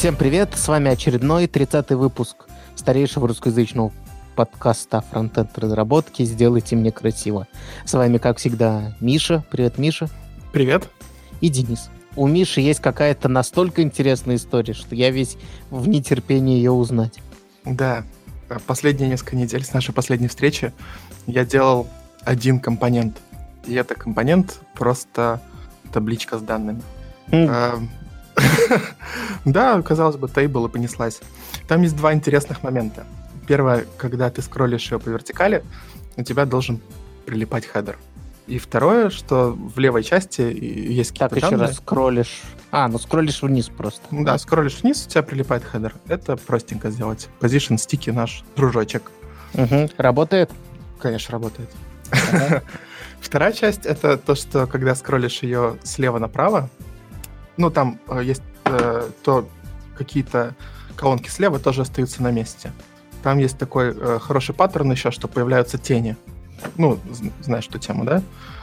Всем привет, с вами очередной 30-й выпуск старейшего русскоязычного подкаста фронтенд разработки «Сделайте мне красиво». С вами, как всегда, Миша. Привет, Миша. Привет. И Денис. У Миши есть какая-то настолько интересная история, что я весь в нетерпении ее узнать. Да, последние несколько недель с нашей последней встречи я делал один компонент. И это компонент просто табличка с данными. Mm. Да, казалось бы, table и понеслась. Там есть два интересных момента. Первое, когда ты скроллишь ее по вертикали, у тебя должен прилипать header. И второе, что в левой части есть какие-то Так, данные. еще раз скроллишь. А, ну скроллишь вниз просто. Да, скроллишь вниз, у тебя прилипает header. Это простенько сделать. Position sticky наш дружочек. Угу. Работает? Конечно, работает. Вторая часть — это то, что когда скроллишь ее слева направо, ну, там э, есть э, то какие-то колонки слева тоже остаются на месте. Там есть такой э, хороший паттерн еще, что появляются тени. Ну, знаешь эту тему, да?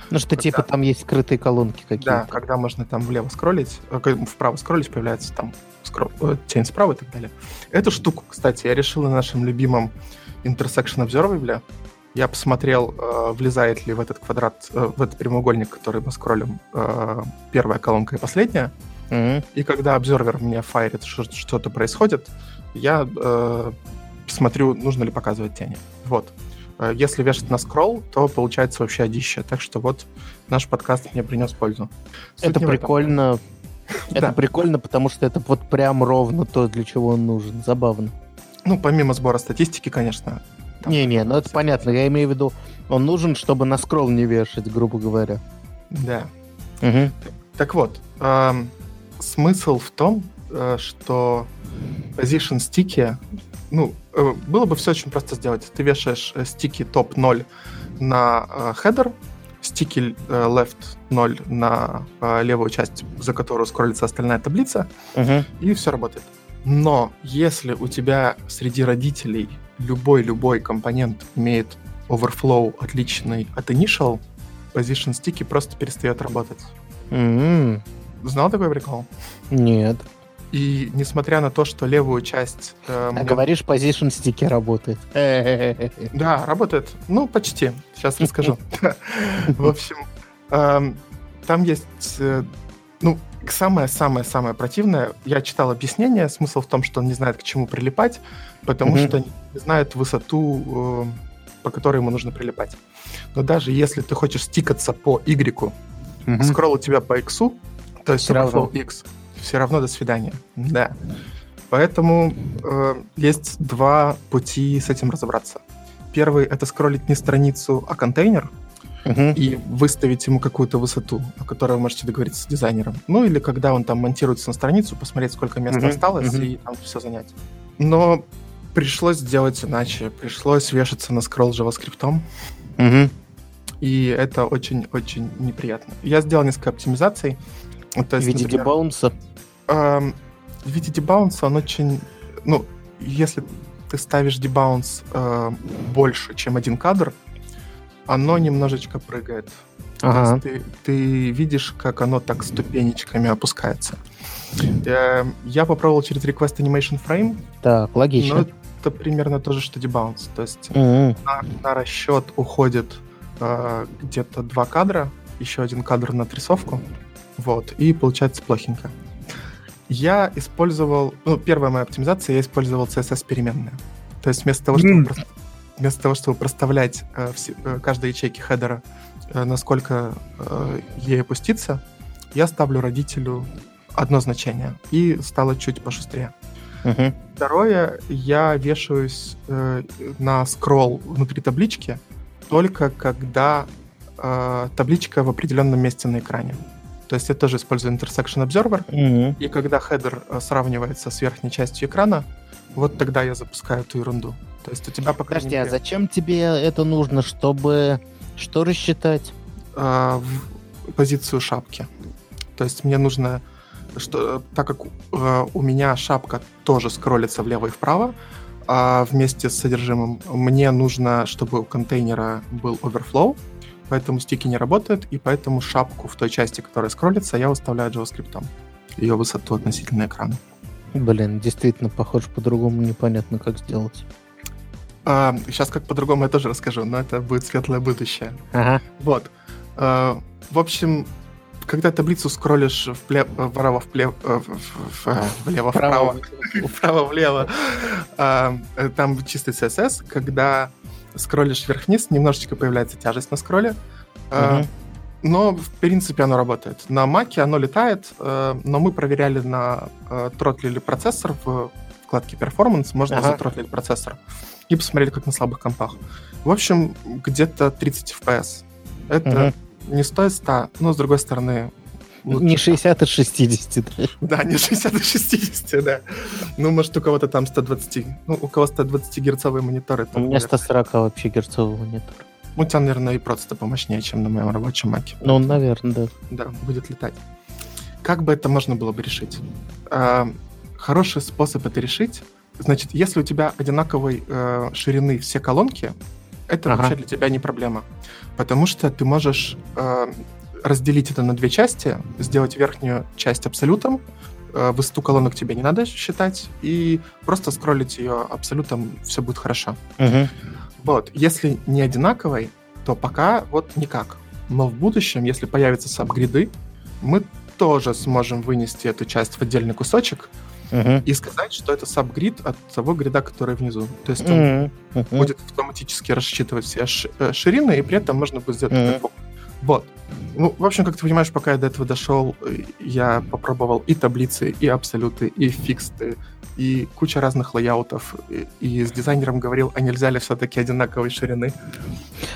Ну, что когда... типа там есть скрытые колонки какие-то. Да, когда можно там влево скроллить, э, вправо скроллить, появляется там скрол... Э, тень справа и так далее. Эту штуку, кстати, я решил на нашем любимом Intersection Observable. Я посмотрел, э, влезает ли в этот квадрат, э, в этот прямоугольник, который мы скроллим, э, первая колонка и последняя. Mm-hmm. И когда обзорвер меня файрит, что что-то происходит, я э, смотрю, нужно ли показывать тени. Вот. Э, если вешать на скролл, то получается вообще одище. Так что вот наш подкаст мне принес пользу. Суть это прикольно. Это прикольно, потому что это вот прям ровно то, для чего он нужен. Забавно. Ну, помимо сбора статистики, конечно. Не-не, ну это понятно. Я имею в виду, он нужен, чтобы на скролл не вешать, грубо говоря. Да. Угу. Так вот, эм, смысл в том, э, что position стики, ну, э, было бы все очень просто сделать. Ты вешаешь э, стики топ 0 на хедер, стики left 0 на левую часть, за которую скроллится остальная таблица, uh и все работает. Но если у тебя среди родителей любой-любой компонент имеет overflow отличный от initial, position стики просто перестает работать. Mm-hmm. Знал такой прикол? Нет. И несмотря на то, что левую часть... Э, а мне... говоришь, position стики работает. Да, работает. Ну, почти. Сейчас расскажу. В общем, эм, там есть... Ну, самое-самое-самое противное. Я читал объяснение. Смысл в том, что он не знает, к чему прилипать, потому что не знает высоту, э, по которой ему нужно прилипать. Но даже если ты хочешь стикаться по Y, скролл у тебя по X, то есть равно. X. Все равно до свидания. Да. Поэтому э, есть два пути с этим разобраться. Первый это скроллить не страницу, а контейнер uh-huh. и выставить ему какую-то высоту, о которой вы можете договориться с дизайнером. Ну или когда он там монтируется на страницу, посмотреть, сколько места uh-huh. осталось uh-huh. и там все занять. Но пришлось сделать иначе. Пришлось вешаться на скролл JavaScript. Uh-huh. И это очень-очень неприятно. Я сделал несколько оптимизаций. То есть, в виде например, дебаунса? Эм, в виде дебаунса он очень... Ну, если ты ставишь дебаунс э, больше, чем один кадр, оно немножечко прыгает. Ага. ты, ты видишь, как оно так ступенечками опускается. Я, эм, я попробовал через Request Animation Frame. Так, логично. Но это примерно то же, что дебаунс. То есть mm-hmm. на, на расчет уходит э, где-то два кадра, еще один кадр на отрисовку. Вот, и получается плохенько. Я использовал, ну, первая моя оптимизация, я использовал CSS-переменные. То есть вместо того, чтобы, mm. Вместо того, чтобы проставлять э, все, э, каждой ячейки хедера, э, насколько э, ей опуститься, я ставлю родителю одно значение, и стало чуть пошустрее. Uh-huh. Второе, я вешаюсь э, на скролл внутри таблички только когда э, табличка в определенном месте на экране. То есть я тоже использую Intersection Observer, mm-hmm. и когда хедер э, сравнивается с верхней частью экрана, вот тогда я запускаю эту ерунду. То есть у тебя пока Подожди, а зачем тебе это нужно, чтобы что рассчитать? А, в позицию шапки. То есть мне нужно, что так как э, у меня шапка тоже скроллится влево и вправо, а вместе с содержимым мне нужно, чтобы у контейнера был overflow, поэтому стики не работают, и поэтому шапку в той части, которая скроллится, я выставляю JavaScript. Ее высоту относительно экрана. Блин, действительно, похоже, по-другому непонятно, как сделать. А, сейчас как по-другому я тоже расскажу, но это будет светлое будущее. Ага. Вот. А, в общем, когда таблицу скроллишь вправо, вправо, влево, вправо, вправо, влево, а, там чистый CSS, когда скроллишь вверх-вниз, немножечко появляется тяжесть на скролле, а, но, в принципе, оно работает. На Маке оно летает, но мы проверяли на тротлили процессор в вкладке Performance, можно ага. затротлить процессор, и посмотрели, как на слабых компах. В общем, где-то 30 FPS. Это не стоит 100, но, с другой стороны... Лучше. Не 60 от 60, да? Да, не 60 от 60, да. Ну, может, у кого-то там 120, ну, у кого 120 герцовые мониторы. У меня 140 вообще герцовый монитор. У тебя, наверное, и просто помощнее, чем на моем рабочем маке. Ну, наверное, да. Да, будет летать. Как бы это можно было бы решить? А, хороший способ это решить. Значит, если у тебя одинаковой э, ширины все колонки, это ага. вообще для тебя не проблема. Потому что ты можешь э, разделить это на две части, сделать верхнюю часть абсолютом, э, высоту колонок тебе не надо считать, и просто скроллить ее абсолютом, все будет хорошо. Угу. Вот. Если не одинаковой, то пока вот никак. Но в будущем, если появятся сабгриды, мы тоже сможем вынести эту часть в отдельный кусочек, uh-huh. и сказать, что это сабгрид от того грида, который внизу. То есть он uh-huh. Uh-huh. будет автоматически рассчитывать все э, ширины, и при этом можно будет сделать uh-huh. Вот. Ну, в общем, как ты понимаешь, пока я до этого дошел, э, я попробовал и таблицы, и абсолюты, и фиксты, и куча разных лайаутов. И, и с дизайнером говорил, а нельзя ли все-таки одинаковой ширины?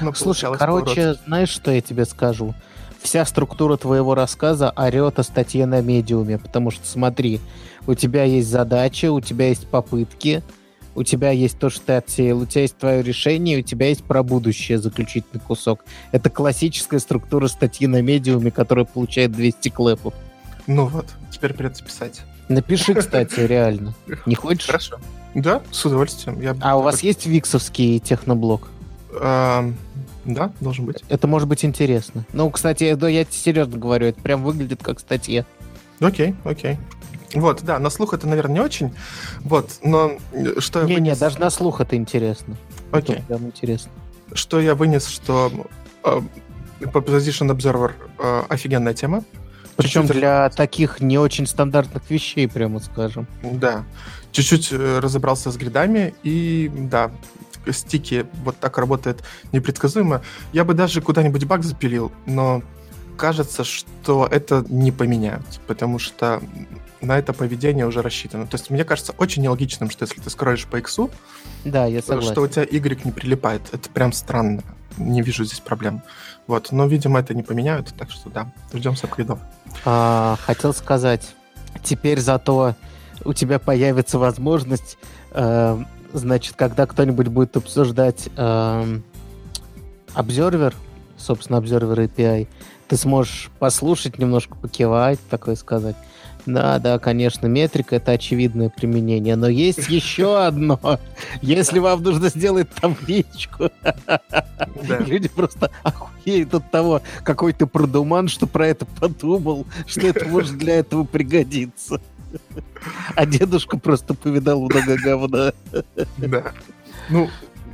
Но Слушай, короче, поворот. знаешь, что я тебе скажу? Вся структура твоего рассказа орет о статье на медиуме, потому что, смотри, у тебя есть задача, у тебя есть попытки, у тебя есть то, что ты отсеял, у тебя есть твое решение, у тебя есть про будущее заключительный кусок. Это классическая структура статьи на медиуме, которая получает 200 клэпов. Ну вот, теперь придется писать. Напиши, кстати, реально. Не хочешь? Хорошо. Да, с удовольствием. Я... А у вас есть виксовский техноблок? Да, должен быть. Это может быть интересно. Ну, кстати, да, я серьезно говорю, это прям выглядит как статья. Окей, окей. Вот, да, на слух это, наверное, не очень. Вот, но что не, я вынес... Не, даже на слух это интересно. Окей. Okay. прям интересно. Что я вынес, что uh, Position Observer uh, офигенная тема. Причем Чуть-чуть для таких не очень стандартных вещей, прямо скажем. Да. Чуть-чуть э, разобрался с гридами, и да, стики вот так работает непредсказуемо. Я бы даже куда-нибудь баг запилил, но кажется, что это не поменяют, потому что на это поведение уже рассчитано. То есть мне кажется очень нелогичным, что если ты скроешь по X, да, я согласен. что у тебя Y не прилипает. Это прям странно. Не вижу здесь проблем. Вот. Но, видимо, это не поменяют, так что да, ждем сапгридов. А, хотел сказать, теперь зато у тебя появится возможность, э, значит, когда кто-нибудь будет обсуждать э, Observer, собственно, Observer API, ты сможешь послушать, немножко покивать, такое сказать. Да, да, конечно, метрика это очевидное применение, но есть еще одно. Если вам нужно сделать табличку, люди просто охуеют от того, какой ты продуман, что про это подумал, что это может для этого пригодиться. А дедушка просто повидал много говна. Да. Ну,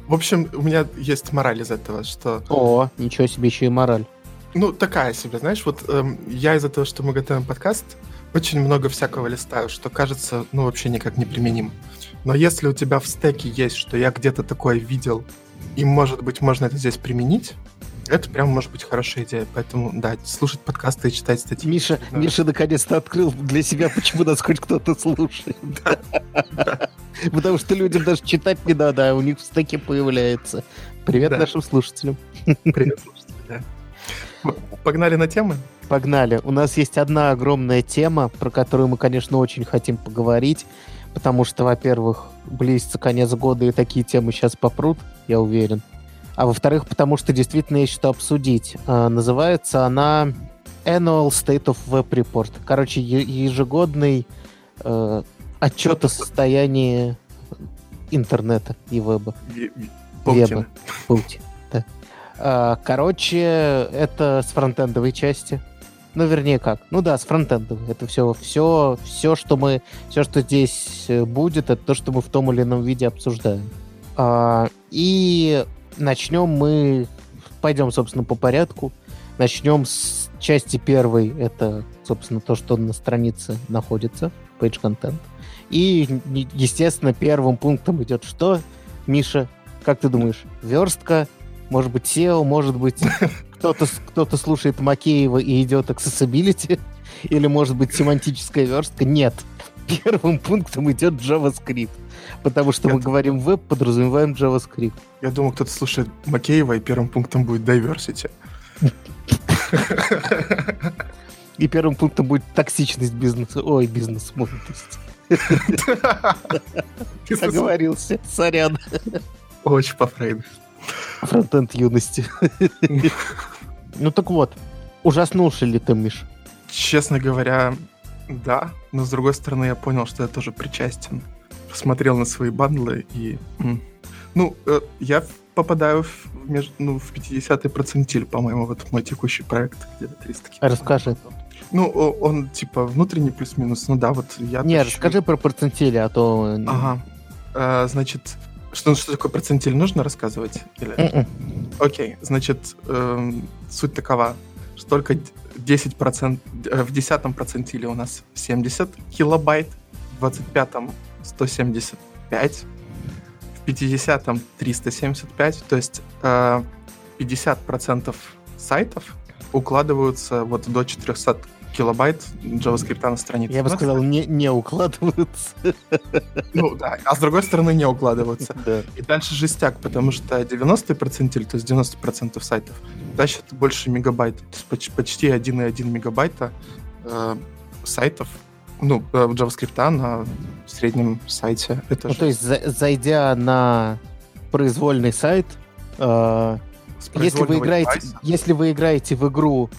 в общем, у меня есть мораль из этого, что... О, ничего себе, еще и мораль. Ну, такая себе, знаешь, вот эм, я из-за того, что мы готовим подкаст, очень много всякого листаю, что кажется, ну, вообще никак не применим. Но если у тебя в стеке есть, что я где-то такое видел, и, может быть, можно это здесь применить, это прям может быть хорошая идея. Поэтому, да, слушать подкасты и читать статьи. Миша, да. Миша наконец-то открыл для себя, почему нас хоть кто-то слушает. Потому что людям даже читать не надо, а у них в стеке появляется. Привет нашим слушателям. Привет, слушатели, да. Погнали на темы? Погнали. У нас есть одна огромная тема, про которую мы, конечно, очень хотим поговорить, потому что, во-первых, близится конец года, и такие темы сейчас попрут, я уверен. А во-вторых, потому что действительно есть что обсудить. А, называется она Annual State of Web Report. Короче, ежегодный э, отчет о состоянии интернета и веба. Веба. Паутина. Да. А, короче, это с фронтендовой части. Ну, вернее, как? Ну да, с фронтендом. Это все, все, все, что мы, все, что здесь э, будет, это то, что мы в том или ином виде обсуждаем. А, и начнем мы, пойдем, собственно, по порядку. Начнем с части первой. Это, собственно, то, что на странице находится, page content. И, естественно, первым пунктом идет что? Миша, как ты думаешь, верстка, может быть, SEO, может быть, кто-то кто слушает Макеева и идет accessibility, или, может быть, семантическая верстка. Нет. Первым пунктом идет JavaScript. Потому что Я мы говорим веб, подразумеваем JavaScript. Я думал, кто-то слушает Макеева, и первым пунктом будет diversity. И первым пунктом будет токсичность бизнеса. Ой, бизнес-молодость. Оговорился. Сорян. Очень по Фрейду. Фронтенд юности. Ну так вот, ужаснулся ли ты, Миш? Честно говоря, да. Но с другой стороны, я понял, что я тоже причастен. Посмотрел на свои бандлы и... Ну, э, я попадаю в, меж... ну, в 50-й процентиль, по-моему, вот мой текущий проект, где-то 300 Расскажи. Ну, он типа внутренний плюс-минус, ну да, вот я... Не, тысячу... расскажи про процентили, а то... Ага. А, значит, что, что такое процентиль нужно рассказывать? Или... М-м. Окей, значит, э, суть такова, что только 10%, э, в 10 процентиле у нас 70 килобайт, в 25-м 175, в 50-м 375, то есть э, 50% сайтов укладываются вот до 400 килобайт JavaScript на странице. Я бы сказал, не, не укладываются. Ну да, а с другой стороны не укладываются. Да. И дальше жестяк, потому что 90 процентиль, то есть 90% сайтов, тащат больше мегабайт, то есть почти 1,1 мегабайта э, сайтов, ну, э, JavaScript на среднем сайте. Это ну, же... то есть, за, зайдя на произвольный сайт, э, если вы играете, если вы играете в игру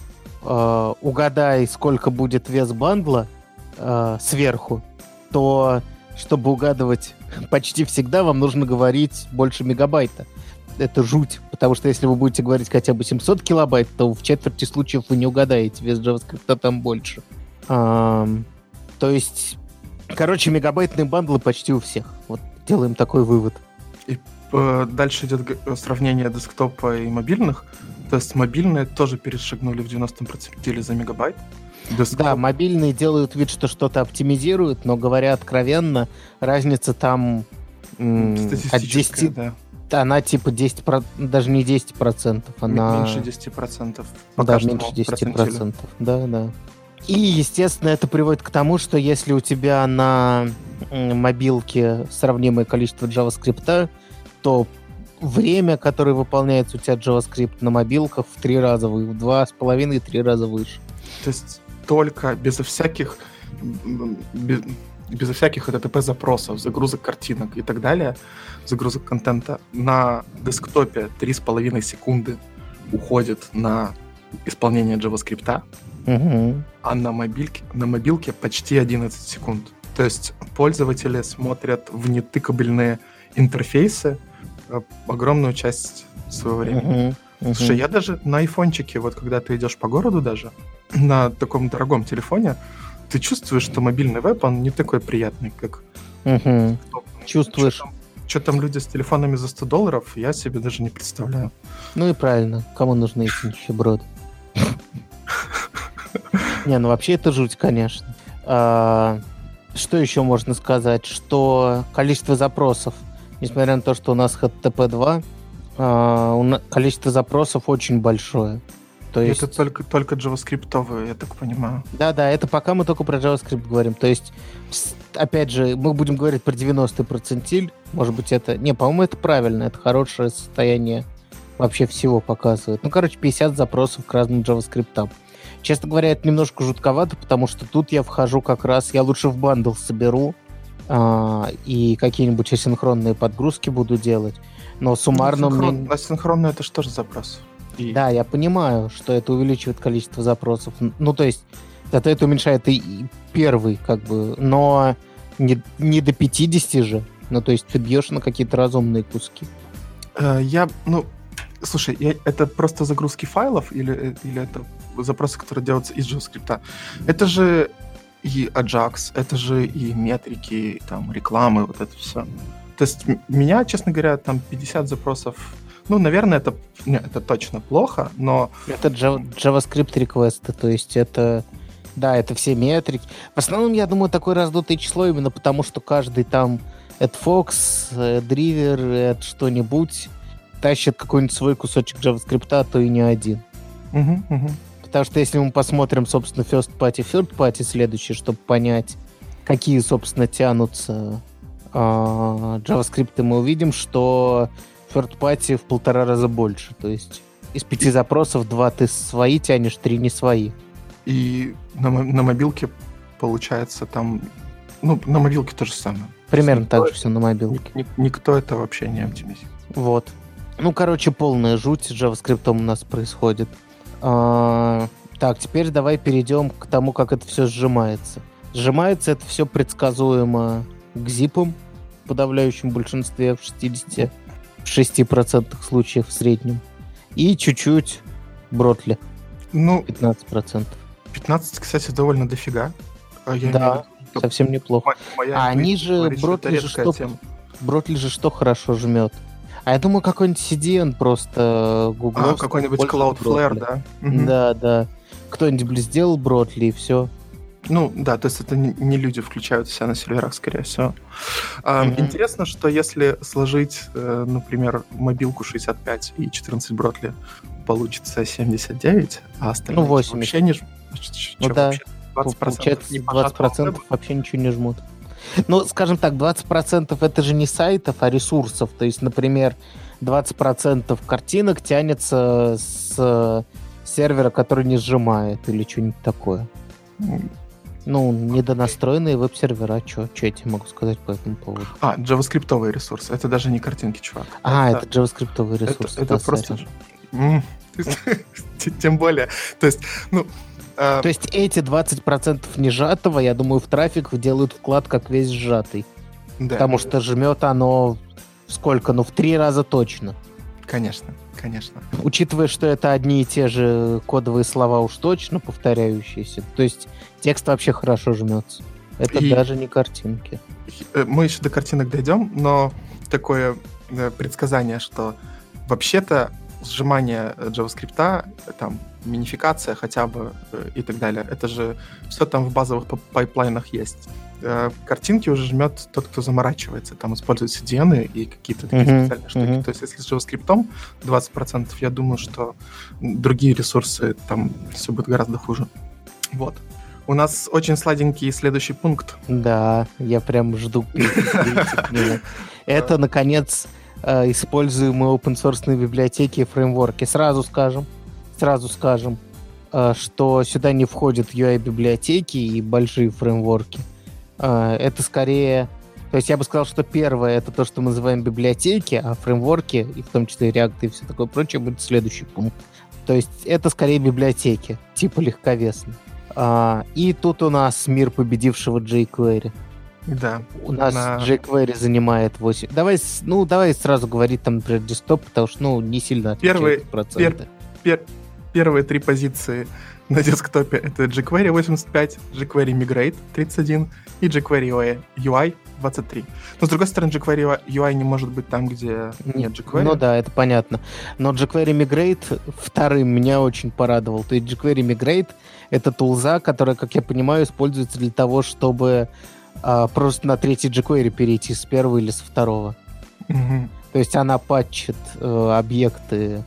э, угадай, сколько будет вес бандла э, сверху, то чтобы угадывать почти всегда, вам нужно говорить больше мегабайта. Это жуть, потому что если вы будете говорить хотя бы 700 килобайт, то в четверти случаев вы не угадаете, вес JavaScript там больше. Um, то есть, короче, мегабайтные бандлы почти у всех. Вот делаем такой вывод. Дальше идет сравнение десктопа и мобильных. То есть мобильные тоже перешагнули в 90% за мегабайт. Десктоп. Да, мобильные делают вид, что что-то оптимизируют, но говоря откровенно, разница там от 10... Да. Она типа 10, даже не 10%, она... Меньше 10%. Пока да, меньше 10%. Да, да. И, естественно, это приводит к тому, что если у тебя на мобилке сравнимое количество JavaScript, то время, которое выполняется у тебя JavaScript на мобилках в три раза, в два с половиной, три раза выше. То есть только безо всяких без, безо всяких HTTP запросов, загрузок картинок и так далее, загрузок контента на десктопе три с половиной секунды уходит на исполнение JavaScript, угу. а на мобильке, на мобилке почти 11 секунд. То есть пользователи смотрят в нетыкабельные интерфейсы, огромную часть своего времени. Uh-huh. Слушай, я даже на айфончике, вот когда ты идешь по городу даже, на таком дорогом телефоне, ты чувствуешь, что мобильный веб, он не такой приятный, как... Uh-huh. Чувствуешь. Что там, что там люди с телефонами за 100 долларов, я себе даже не представляю. Ну и правильно, кому нужны эти нищеброды? Не, ну вообще это жуть, конечно. А, что еще можно сказать? Что количество запросов несмотря на то, что у нас HTTP 2, количество запросов очень большое. То есть... Это только, только JavaScript, я так понимаю. Да-да, это пока мы только про JavaScript говорим. То есть, опять же, мы будем говорить про 90-й процентиль. Может быть, это... Не, по-моему, это правильно. Это хорошее состояние вообще всего показывает. Ну, короче, 50 запросов к разным JavaScript. Честно говоря, это немножко жутковато, потому что тут я вхожу как раз... Я лучше в бандл соберу, а, и какие-нибудь асинхронные подгрузки буду делать. Но суммарно... Асинхрон... Мне... Асинхронно это что же запрос? И... Да, я понимаю, что это увеличивает количество запросов. Ну, то есть, это, это уменьшает и первый, как бы, но не, не до 50 же. Ну, то есть, ты бьешь на какие-то разумные куски. Э, я, ну, Слушай, я, это просто загрузки файлов или, или это запросы, которые делаются из JavaScript? Это же и Ajax, это же и метрики, там, рекламы, вот это все. То есть меня, честно говоря, там 50 запросов ну, наверное, это, нет, это точно плохо, но... Это JavaScript реквесты, то есть это... Да, это все метрики. В основном, я думаю, такое раздутое число именно потому, что каждый там AdFox, AdRiver, Ad что-нибудь тащит какой-нибудь свой кусочек JavaScript, а то и не один. Угу, угу. Потому что если мы посмотрим, собственно, first party, third party следующий, чтобы понять, какие, собственно, тянутся э, JavaScript, мы увидим, что third party в полтора раза больше. То есть из пяти запросов два ты свои тянешь, три не свои. И на, на мобилке получается там... Ну, на мобилке то же самое. Примерно никто, так же все на мобилке. Ник, никто это вообще не оптимизирует. Вот. Ну, короче, полная жуть с JavaScript у нас происходит. А, так, теперь давай перейдем к тому, как это все сжимается. Сжимается это все предсказуемо к зипам в подавляющем большинстве, в 60 6% случаев в среднем. И чуть-чуть бротли. Ну, 15%. 15, кстати, довольно дофига. А я да, не... совсем неплохо. Моя а они же, бротли же что, бротли же что хорошо жмет? А я думаю, какой-нибудь CDN просто Google. А, какой-нибудь Cloudflare, да? Да, да. Кто-нибудь сделал бротли и все. Ну, да, то есть это не люди включают себя на серверах, скорее всего. Mm-hmm. Интересно, что если сложить, э, например, мобилку 65 и 14 бротли, получится 79, а остальные ну, 80. вообще не ну, да. 20%, Получается, 20% вообще ничего не жмут. Ну, скажем так, 20% это же не сайтов, а ресурсов. То есть, например, 20% картинок тянется с сервера, который не сжимает или что-нибудь такое. Ну, недонастроенные веб-сервера, что я тебе могу сказать по этому поводу? А, JavaScript ресурс. Это даже не картинки, чувак. А, это, это JavaScript ресурс. Это, это просто... Тем более. То есть, ну... А, То есть эти 20% не сжатого, я думаю, в трафик делают вклад как весь сжатый. Да. Потому что жмет оно сколько? Ну, в три раза точно. Конечно, конечно. Учитывая, что это одни и те же кодовые слова уж точно повторяющиеся, то есть текст вообще хорошо жмется. Это и... даже не картинки. Э, мы еще до картинок дойдем, но такое э, предсказание, что вообще-то сжимание JavaScript, там, минификация хотя бы э, и так далее, это же все там в базовых пайплайнах есть. Э, картинки уже жмет тот, кто заморачивается. Там используют CDN и какие-то такие uh-huh, специальные штуки. Uh-huh. То есть если с JavaScript 20%, я думаю, что другие ресурсы там все будет гораздо хуже. Вот. У нас очень сладенький следующий пункт. Да, я прям жду. Это, наконец, э, используемые open source библиотеки и фреймворки. Сразу скажем, сразу скажем, э, что сюда не входят UI-библиотеки и большие фреймворки. А, это скорее... То есть я бы сказал, что первое это то, что мы называем библиотеки, а фреймворки, и в том числе React и все такое прочее, будет следующий пункт. То есть это скорее библиотеки, типа легковесные. А, и тут у нас мир победившего jQuery. Да. У нас на... jQuery занимает 8... Давай, ну, давай сразу говорить там, например, десктоп, потому что, ну, не сильно Первый, пер, пер, первые три позиции на десктопе это jQuery 85, jQuery Migrate 31 и jQuery UI 23. Но с другой стороны, jQuery UI не может быть там, где нет jQuery. Ну да, это понятно. Но jQuery Migrate вторым меня очень порадовал. То есть jQuery Migrate — это тулза, которая, как я понимаю, используется для того, чтобы а, просто на третий jQuery перейти с первого или с второго. Угу. То есть она патчит э, объекты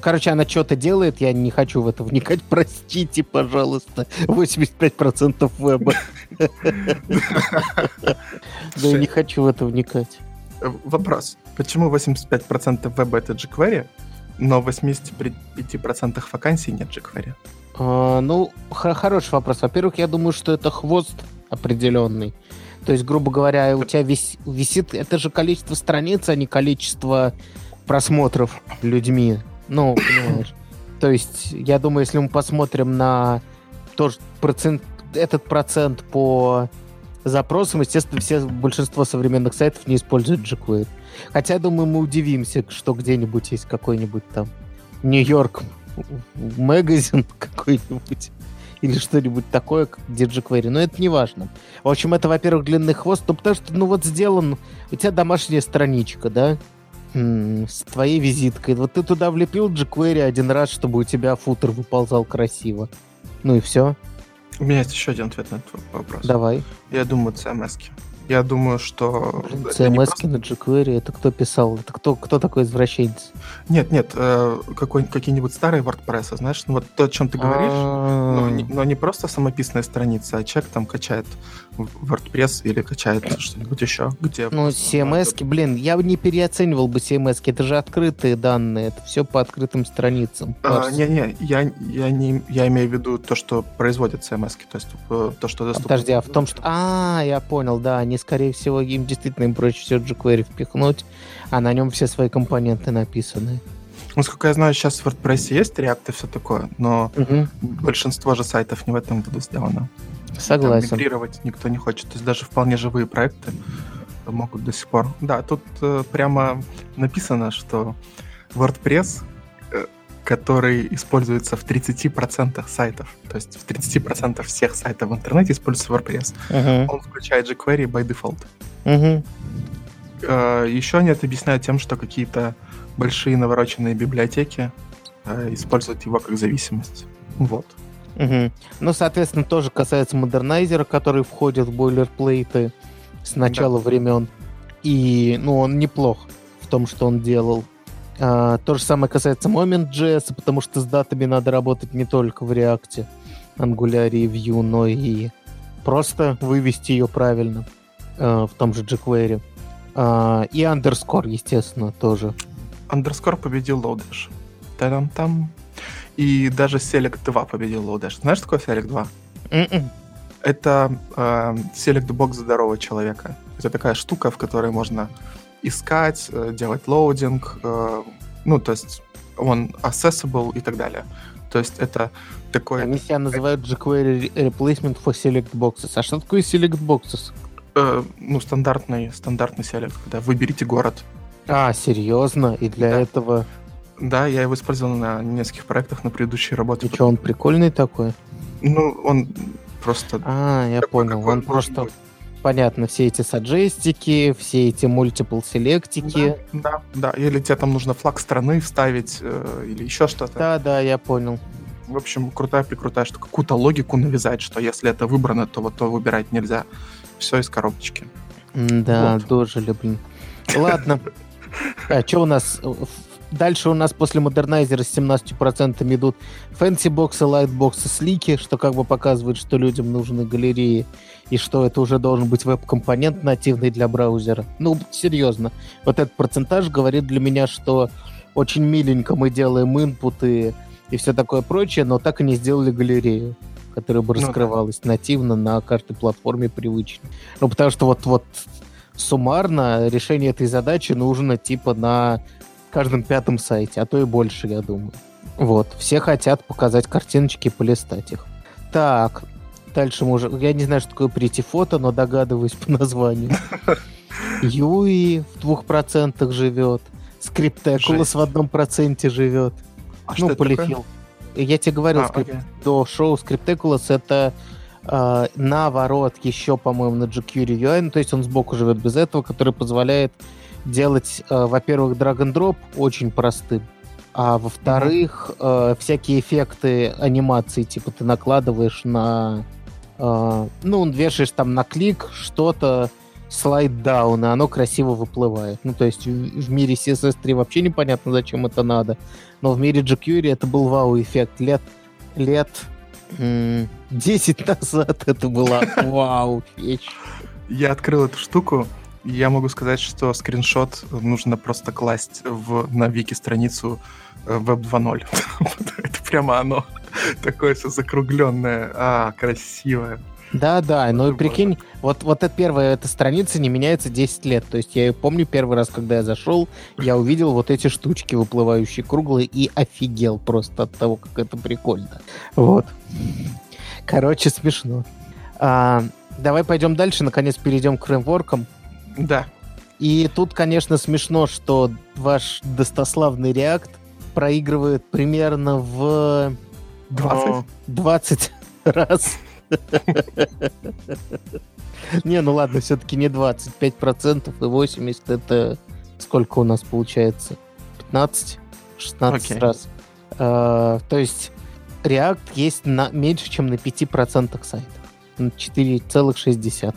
короче, она что-то делает, я не хочу в это вникать. Простите, пожалуйста. 85% веба. Да я не хочу в это вникать. Вопрос. Почему 85% веба это jQuery, но в 85% вакансий нет jQuery? А, ну, хороший вопрос. Во-первых, я думаю, что это хвост определенный. То есть, грубо говоря, у тебя висит... Это же количество страниц, а не количество просмотров людьми. Ну, понимаешь. То есть, я думаю, если мы посмотрим на тоже процент, этот процент по запросам, естественно, все, большинство современных сайтов не используют jQuery. Хотя, думаю, мы удивимся, что где-нибудь есть какой-нибудь там Нью-Йорк магазин какой-нибудь или что-нибудь такое, как jQuery. Но это не важно. В общем, это, во-первых, длинный хвост, ну, потому что, ну, вот сделан... У тебя домашняя страничка, да? С твоей визиткой. Вот ты туда влепил jQuery один раз, чтобы у тебя футер выползал красиво. Ну и все. У меня есть еще один ответ на этот вопрос. Давай. Я думаю, CMS. -ки. Я думаю, что... CMS просто... на jQuery, это кто писал? Это кто, кто такой извращенец? Нет, нет, э, какой, какие-нибудь старые WordPress, знаешь, ну вот то, о чем ты говоришь, но не, но не просто самописная страница, а человек там качает WordPress или качает что-нибудь еще, где... Ну, CMS, блин, я бы не переоценивал бы CMS, это же открытые данные, это все по открытым страницам. А, Не-не, я, я, не, я имею в виду то, что производят CMS, то есть э, то, что доступно. Подожди, а в том, что... А, я понял, да, они они, скорее всего, им действительно им проще все jQuery впихнуть, а на нем все свои компоненты написаны. Ну, сколько я знаю, сейчас в WordPress есть React и все такое, но угу. большинство же сайтов не в этом году сделано. Согласен. Там мигрировать никто не хочет. То есть даже вполне живые проекты могут до сих пор. Да, тут э, прямо написано, что WordPress который используется в 30% сайтов. То есть в 30% всех сайтов в интернете используется WordPress. Uh-huh. Он включает jQuery by default. Uh-huh. Uh, еще они это объясняют тем, что какие-то большие навороченные библиотеки uh, используют его как зависимость. Вот. Угу. Ну, соответственно, тоже касается модернайзера, который входит в бойлерплейты с начала да. времен. И, ну, он неплох в том, что он делал. А, то же самое касается Moment.js, потому что с датами надо работать не только в React, Angular и Vue, но и просто вывести ее правильно а, в том же jQuery. А, и underscore, естественно, тоже. Underscore победил Lodash. Та-дам-там. И даже Select 2 победил Lodash. Знаешь, что такое Select 2? Mm-mm. Это э, Select Box здорового человека. Это такая штука, в которой можно искать, э, делать loading, э, ну, то есть он accessible и так далее. То есть это такой... Они себя называют jQuery Replacement for Select Boxes. А что такое Select Boxes? Э, ну, стандартный, стандартный селект, когда выберите город. А, серьезно? И для да. этого... Да, я его использовал на нескольких проектах на предыдущей работе. И что, он прикольный такой? Ну, он просто... А, я понял. Он просто понятно, все эти саджестики, все эти multiple селектики. Да, да, да. Или тебе там нужно флаг страны вставить, э, или еще что-то. Да, да, я понял. В общем, крутая-прикрутая, что какую-то логику навязать, что если это выбрано, то вот то выбирать нельзя. Все из коробочки. Да, вот. дожили, блин. Ладно. А что у нас Дальше у нас после Modernizr с 17% идут Fancybox ы, Lightbox ы, Slick и, что как бы показывает, что людям нужны галереи, и что это уже должен быть веб-компонент нативный для браузера. Ну, серьезно. Вот этот процентаж говорит для меня, что очень миленько мы делаем инпуты и все такое прочее, но так и не сделали галерею которая бы ну, раскрывалась да. нативно на каждой платформе привычно. Ну, потому что вот, вот суммарно решение этой задачи нужно типа на каждом пятом сайте, а то и больше, я думаю. Вот, все хотят показать картиночки и полистать их. Так, дальше мы уже... Я не знаю, что такое прийти фото, но догадываюсь по названию. Юи в двух процентах живет. Скриптекулос в одном проценте живет. А ну, полифил. Я тебе говорил а, скрип... до шоу Скриптекулос это э, наворот еще, по-моему, на jQuery UI, ну, то есть он сбоку живет без этого, который позволяет делать, э, во-первых, drag-and-drop очень простым, а во-вторых, э, всякие эффекты анимации, типа ты накладываешь на... Э, ну, вешаешь там на клик что-то, слайд даун, и оно красиво выплывает. Ну, то есть в, мире CSS3 вообще непонятно, зачем это надо, но в мире jQuery это был вау-эффект. Лет, лет м- 10 назад это была вау вещь. Я открыл эту штуку, я могу сказать, что скриншот нужно просто класть в, на вики страницу Web э, 2.0. Это прямо оно. Такое все закругленное, а, красивое. Да, да, но ну прикинь, вот, вот эта первая эта страница не меняется 10 лет. То есть я ее помню первый раз, когда я зашел, я увидел вот эти штучки выплывающие круглые и офигел просто от того, как это прикольно. Вот. Короче, смешно. А, Давай пойдем дальше, наконец перейдем к фреймворкам. Да. И тут, конечно, смешно, что ваш достославный React проигрывает примерно в 20? 20 раз. Не, ну ладно, все-таки не 25% и 80 это сколько у нас получается? 15? 16 Окей. раз. А, То есть React есть на меньше, чем на 5% сайтов. На 4,6.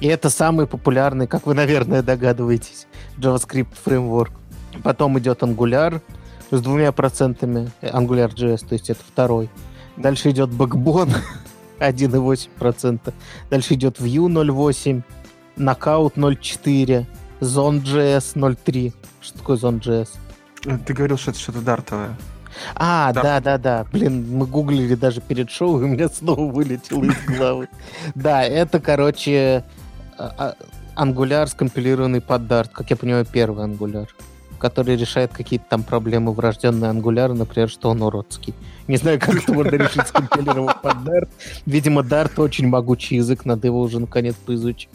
И это самый популярный, как вы, наверное, догадываетесь, JavaScript фреймворк. Потом идет Angular с двумя процентами, AngularJS, то есть это второй. Дальше идет Backbone 1,8%. Дальше идет Vue 0,8%, Knockout 0,4%, Zone.js 0,3%. Что такое Zone.js? Ты говорил, что это что-то дартовое. А, Да. да, да, да. Блин, мы гуглили даже перед шоу, и у меня снова вылетело из головы. Да, это, короче, а- а- Angular скомпилированный под Dart, как я понимаю, первый Angular, который решает какие-то там проблемы врожденные Angular, например, что он уродский. Не знаю, как это можно решить, скомпилировав под Dart. Видимо, Dart очень могучий язык, надо его уже наконец поизучить.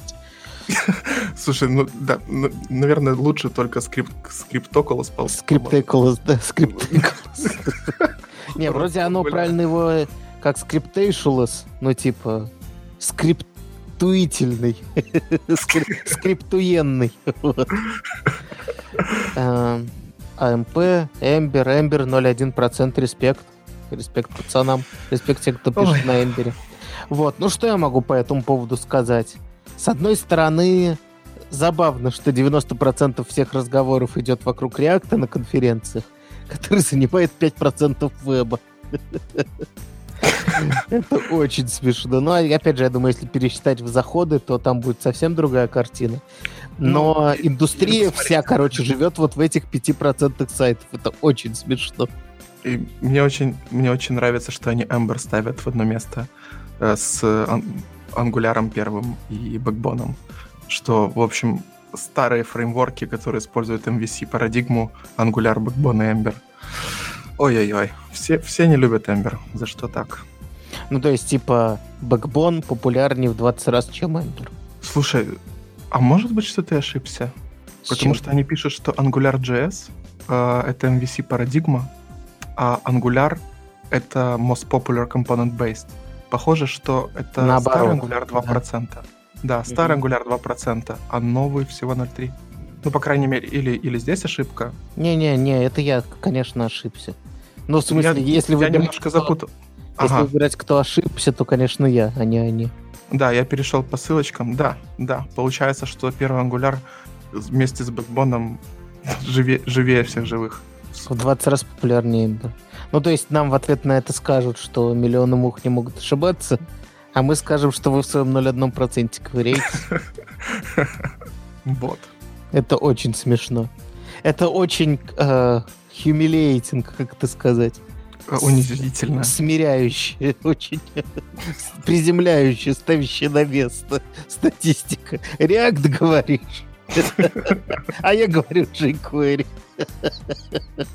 Слушай, ну да, ну, наверное, лучше только скрипт, скриптоколос пол- Скриптекулос, да, скриптекулос. Не, вроде оно правильно его э, как скриптейшулос, ну типа скриптуительный, Скри- скриптуенный. АМП, Эмбер, Эмбер 0,1%, респект. Респект пацанам. Респект тем, кто пишет на Эмбере. Вот, ну что я могу по этому поводу сказать? С одной стороны, забавно, что 90% всех разговоров идет вокруг реакта на конференциях, который занимает 5% веба. Это очень смешно. Ну, а опять же, я думаю, если пересчитать в заходы, то там будет совсем другая картина. Но индустрия смотри. вся, короче, живет вот в этих 5% сайтов. Это очень смешно. И мне очень, мне очень нравится, что они Ember ставят в одно место э, с ан- ангуляром первым и бэкбоном. Что, в общем, старые фреймворки, которые используют MVC парадигму, Angular, Backbone и Ember. Ой-ой-ой, все, все не любят Ember. За что так? Ну, то есть, типа, Backbone популярнее в 20 раз, чем Ember. Слушай, а может быть, что ты ошибся? С Потому чем? что они пишут, что AngularJS э, это MVC парадигма, а Angular это most popular component based. Похоже, что это Наоборот, старый Angular 2%. Да, старый Angular 2%, а новый всего 0,3%. Ну, по крайней мере, или, или здесь ошибка. Не-не-не, это я, конечно, ошибся. Ну, в смысле, я, если я выбирать, немножко кто- запутал. Если Ага, выбирать, кто ошибся, то, конечно, я, а не они. да, я перешел по ссылочкам. Да, да, получается, что первый Angular вместе с бэкбоном живее, живее всех живых. В 20 раз популярнее Ember. Ну, то есть нам в ответ на это скажут, что миллионы мух не могут ошибаться, а мы скажем, что вы в своем 0,1% ковыряете. Вот. Это очень смешно. Это очень э, humiliating, как это сказать. Э, Унизительно. Смиряющая, очень приземляющая, ставящая на место статистика. Реакт говоришь. А я говорю jQuery.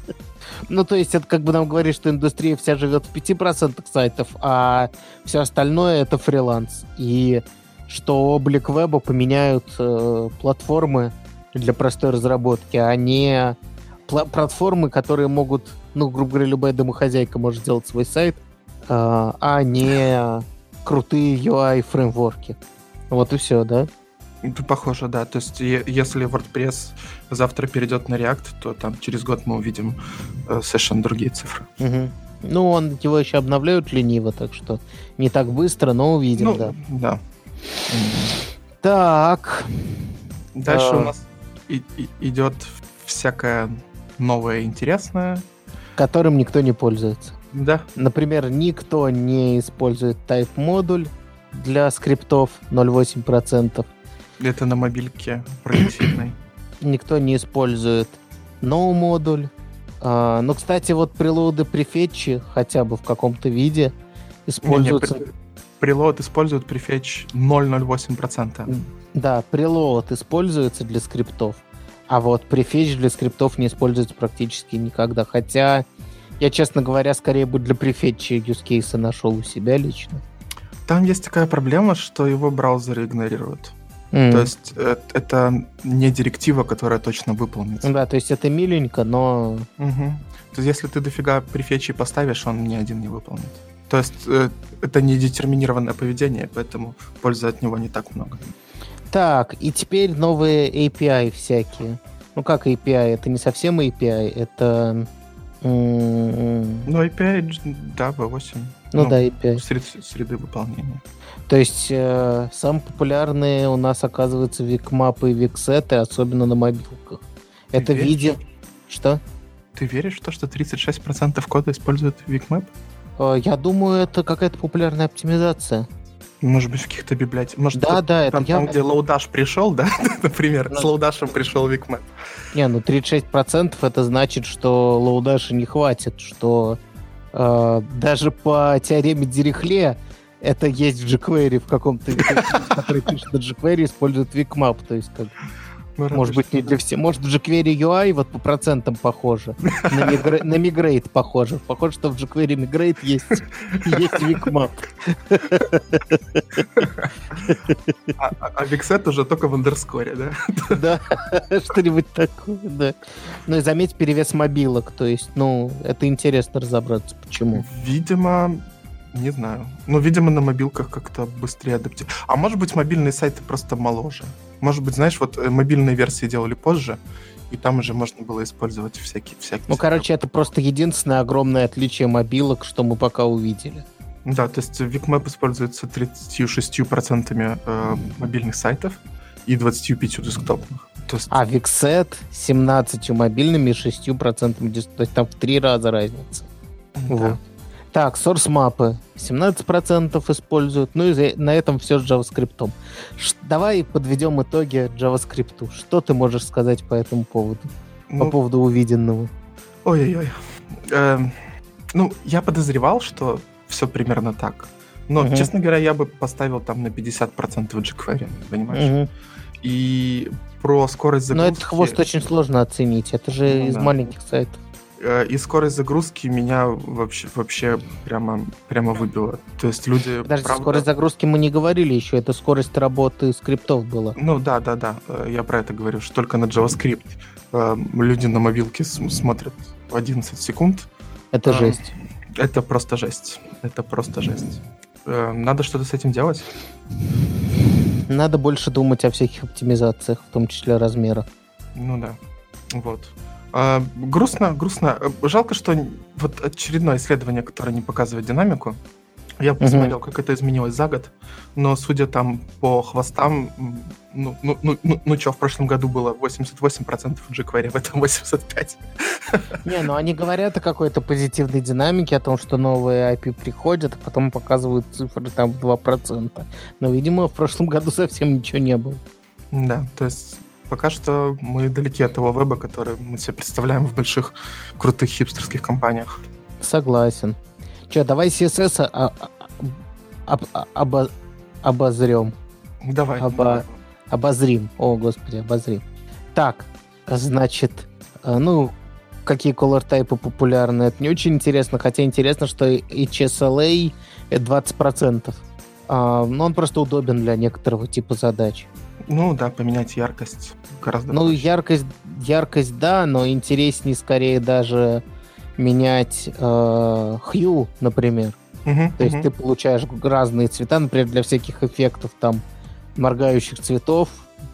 Ну, то есть это как бы нам говорит, что индустрия вся живет в 5% сайтов, а все остальное это фриланс. И что облик веба поменяют э, платформы для простой разработки, а не платформы, которые могут, ну, грубо говоря, любая домохозяйка может сделать свой сайт, э, а не крутые UI-фреймворки. Вот и все, да? Похоже, да. То есть, если WordPress завтра перейдет на React, то там через год мы увидим э, совершенно другие цифры. Мгм. Ну, он его еще обновляют лениво, так что не так быстро, но увидим, ну, да. да. Так, Дальше А. у нас и- и- идет всякое новое интересное. которым никто не пользуется. Да, Например, никто не использует type модуль для скриптов 0,8%. это на мобильке прогрессивной. Никто не использует no модуль. А, ну, кстати, вот прилоды префетчи хотя бы в каком-то виде используются. Не-не, Preload использует prefetch 0,08%. Да, preload используется для скриптов, а вот prefetch для скриптов не используется практически никогда. Хотя я, честно говоря, скорее бы для prefetch use кейса нашел у себя лично. Там есть такая проблема, что его браузеры игнорируют. Mm. То есть э, это не директива, которая точно выполнится. Да, то есть это миленько, но... Угу. То есть если ты дофига префетчи поставишь, он ни один не выполнит. То есть э, это не детерминированное поведение, поэтому пользы от него не так много. Так, и теперь новые API всякие. Ну как API? Это не совсем API, это... Ну, API, да, V8. Ну, ну да, API. Сред, среды выполнения. То есть э, самые популярные у нас оказываются WeakMap ы и WeakSet ы, особенно на мобилках. Ты это видео... Что? Ты веришь в то, что 36% кода используют WeakMap? Э, я думаю, это какая-то популярная оптимизация. Может быть, в каких-то библиотеках. Может, да, да, там, это там я... где Lodash пришел, да, например, да. с Lodash ем пришел WeakMap. Не, ну 36% это значит, что Lodash а не хватит, что э, даже по теореме Дирихле это есть в jQuery в каком-то, который пишет на jQuery, использует Викмап, то есть как ну, Может быть, не для всех. Может, в jQuery UI вот по процентам похоже. На, Migrate похоже. Похоже, что в jQuery Migrate есть, есть Wikmap. А, а, а Виксет уже только в андерскоре, да? Да, что-нибудь такое, да. Ну и заметь перевес мобилок, то есть, ну, это интересно разобраться, почему. Видимо, не знаю. Ну, видимо, на мобилках как-то быстрее адаптировать. А может быть, мобильные сайты просто моложе. Может быть, знаешь, вот э, мобильные версии делали позже, и там уже можно было использовать всякие... всякие ну, короче, это просто единственное огромное отличие мобилок, что мы пока увидели. Да, то есть VicMap используется 36% э, мобильных сайтов и 25 десктопных. То есть... А Vixet 17 мобильными и 6%, то есть там в три раза разница. Да. Вот. Так, source мапы 17% используют. Ну и на этом все с JavaScript. Ш- давай подведем итоги JavaScript. Что ты можешь сказать по этому поводу? Ну, по поводу увиденного? Ой-ой-ой. Эм, ну, я подозревал, что все примерно так. Но, uh-huh. честно говоря, я бы поставил там на 50% jQuery, понимаешь? Uh-huh. И про скорость загрузки... Но этот хвост очень сложно оценить. Это же ну, из да. маленьких сайтов. Э, и скорость загрузки меня вообще, вообще прямо, прямо выбила. То есть люди... Подожди, правда... скорость загрузки мы не говорили еще, это скорость работы скриптов была. Ну да, да, да, э, я про это говорю, что только на JavaScript э, люди на мобилке смотрят в 11 секунд. Это жесть. Это просто жесть. Это просто жесть. Надо что-то с этим делать? Надо больше думать о всяких оптимизациях, в том числе размера. Ну да. Вот. А, грустно, грустно. Жалко, что вот очередное исследование, которое не показывает динамику. Я посмотрел, угу. как это изменилось за год, но судя там по хвостам, ну, ну, ну, ну, ну что, в прошлом году было 88% jQuery, в этом 85%. Не, ну они говорят о какой-то позитивной динамике, о том, что новые IP приходят, а потом показывают цифры там в 2%. Но, видимо, в прошлом году совсем ничего не было. Да, то есть пока что мы далеки от того веба, который мы себе представляем в больших, крутых хипстерских компаниях. Согласен. Че, давай CSS а, а, а, обо, обозрем. Давай. Обо, обозрим. О, господи, обозрим. Так, значит, э, ну, какие color тайпы популярны, это не очень интересно, хотя интересно, что HSLA 20%. А, но он просто удобен для некоторого типа задач. Ну да, поменять яркость гораздо Ну, проще. яркость, яркость, да, но интереснее скорее даже менять э, hue, например. Uh-huh, То есть uh-huh. ты получаешь разные цвета, например, для всяких эффектов там моргающих цветов,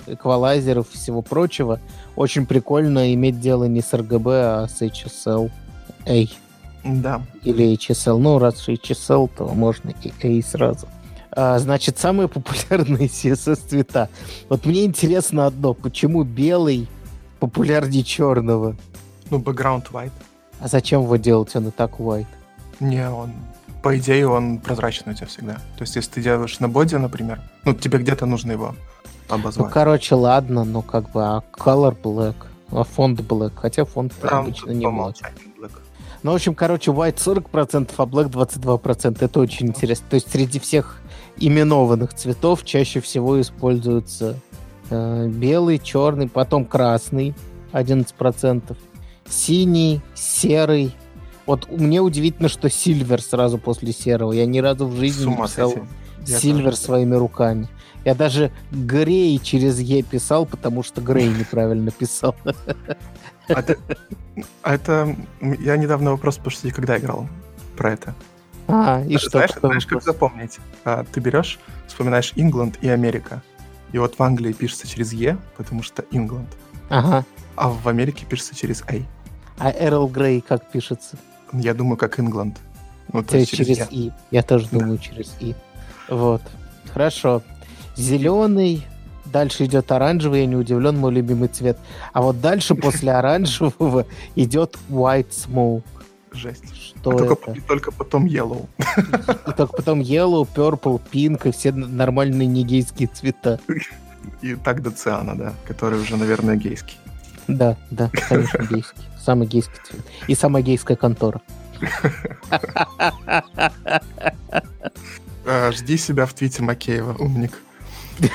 эквалайзеров и всего прочего. Очень прикольно иметь дело не с RGB, а с HSL A. Да. Или HSL. Ну, раз HSL, то можно и A сразу. Значит, самые популярные CSS цвета. Вот мне интересно одно, почему белый популярнее черного? Ну, background white. А зачем его делать, он и так white? Не, он, по идее, он прозрачный у тебя всегда. То есть, если ты делаешь на боди, например, ну, тебе где-то нужно его обозвать. Ну, короче, ладно, ну, как бы, а color black, а фонд black, хотя фонд Там обычно не black. Ну, в общем, короче, white 40%, а black 22%. Это очень интересно. То есть, среди всех именованных цветов чаще всего используются э, белый, черный, потом красный 11%, синий, серый. Вот мне удивительно, что сильвер сразу после серого. Я ни разу в жизни не писал, Сильвер своими руками. Я даже Грей через Е писал, потому что Грей неправильно писал. А это, а это- я недавно вопрос пошутил, когда играл про это. А, и что? знаешь, какой знаешь, как запомнить? А, ты берешь, вспоминаешь Ингланд и Америка. И вот в Англии пишется через Е, потому что Ингланд. Ага. А в Америке пишется через А. А Эрл Грей как пишется? Я думаю, как Ингланд. Ну, то есть через Е. И. Я тоже Да. думаю через И. Вот. Хорошо. Зеленый. Дальше идет оранжевый, я не удивлен, мой любимый цвет. А вот дальше после оранжевого идет white smoke. Жесть. Что А только, это? и только потом Yellow. И только потом yellow, purple, pink и все нормальные негейские цвета. И так до Циана, да, который уже, наверное, гейский. Да, да, конечно, гейский. Самый гейский цвет. И самая гейская контора. А, жди себя в твите Макеева, умник.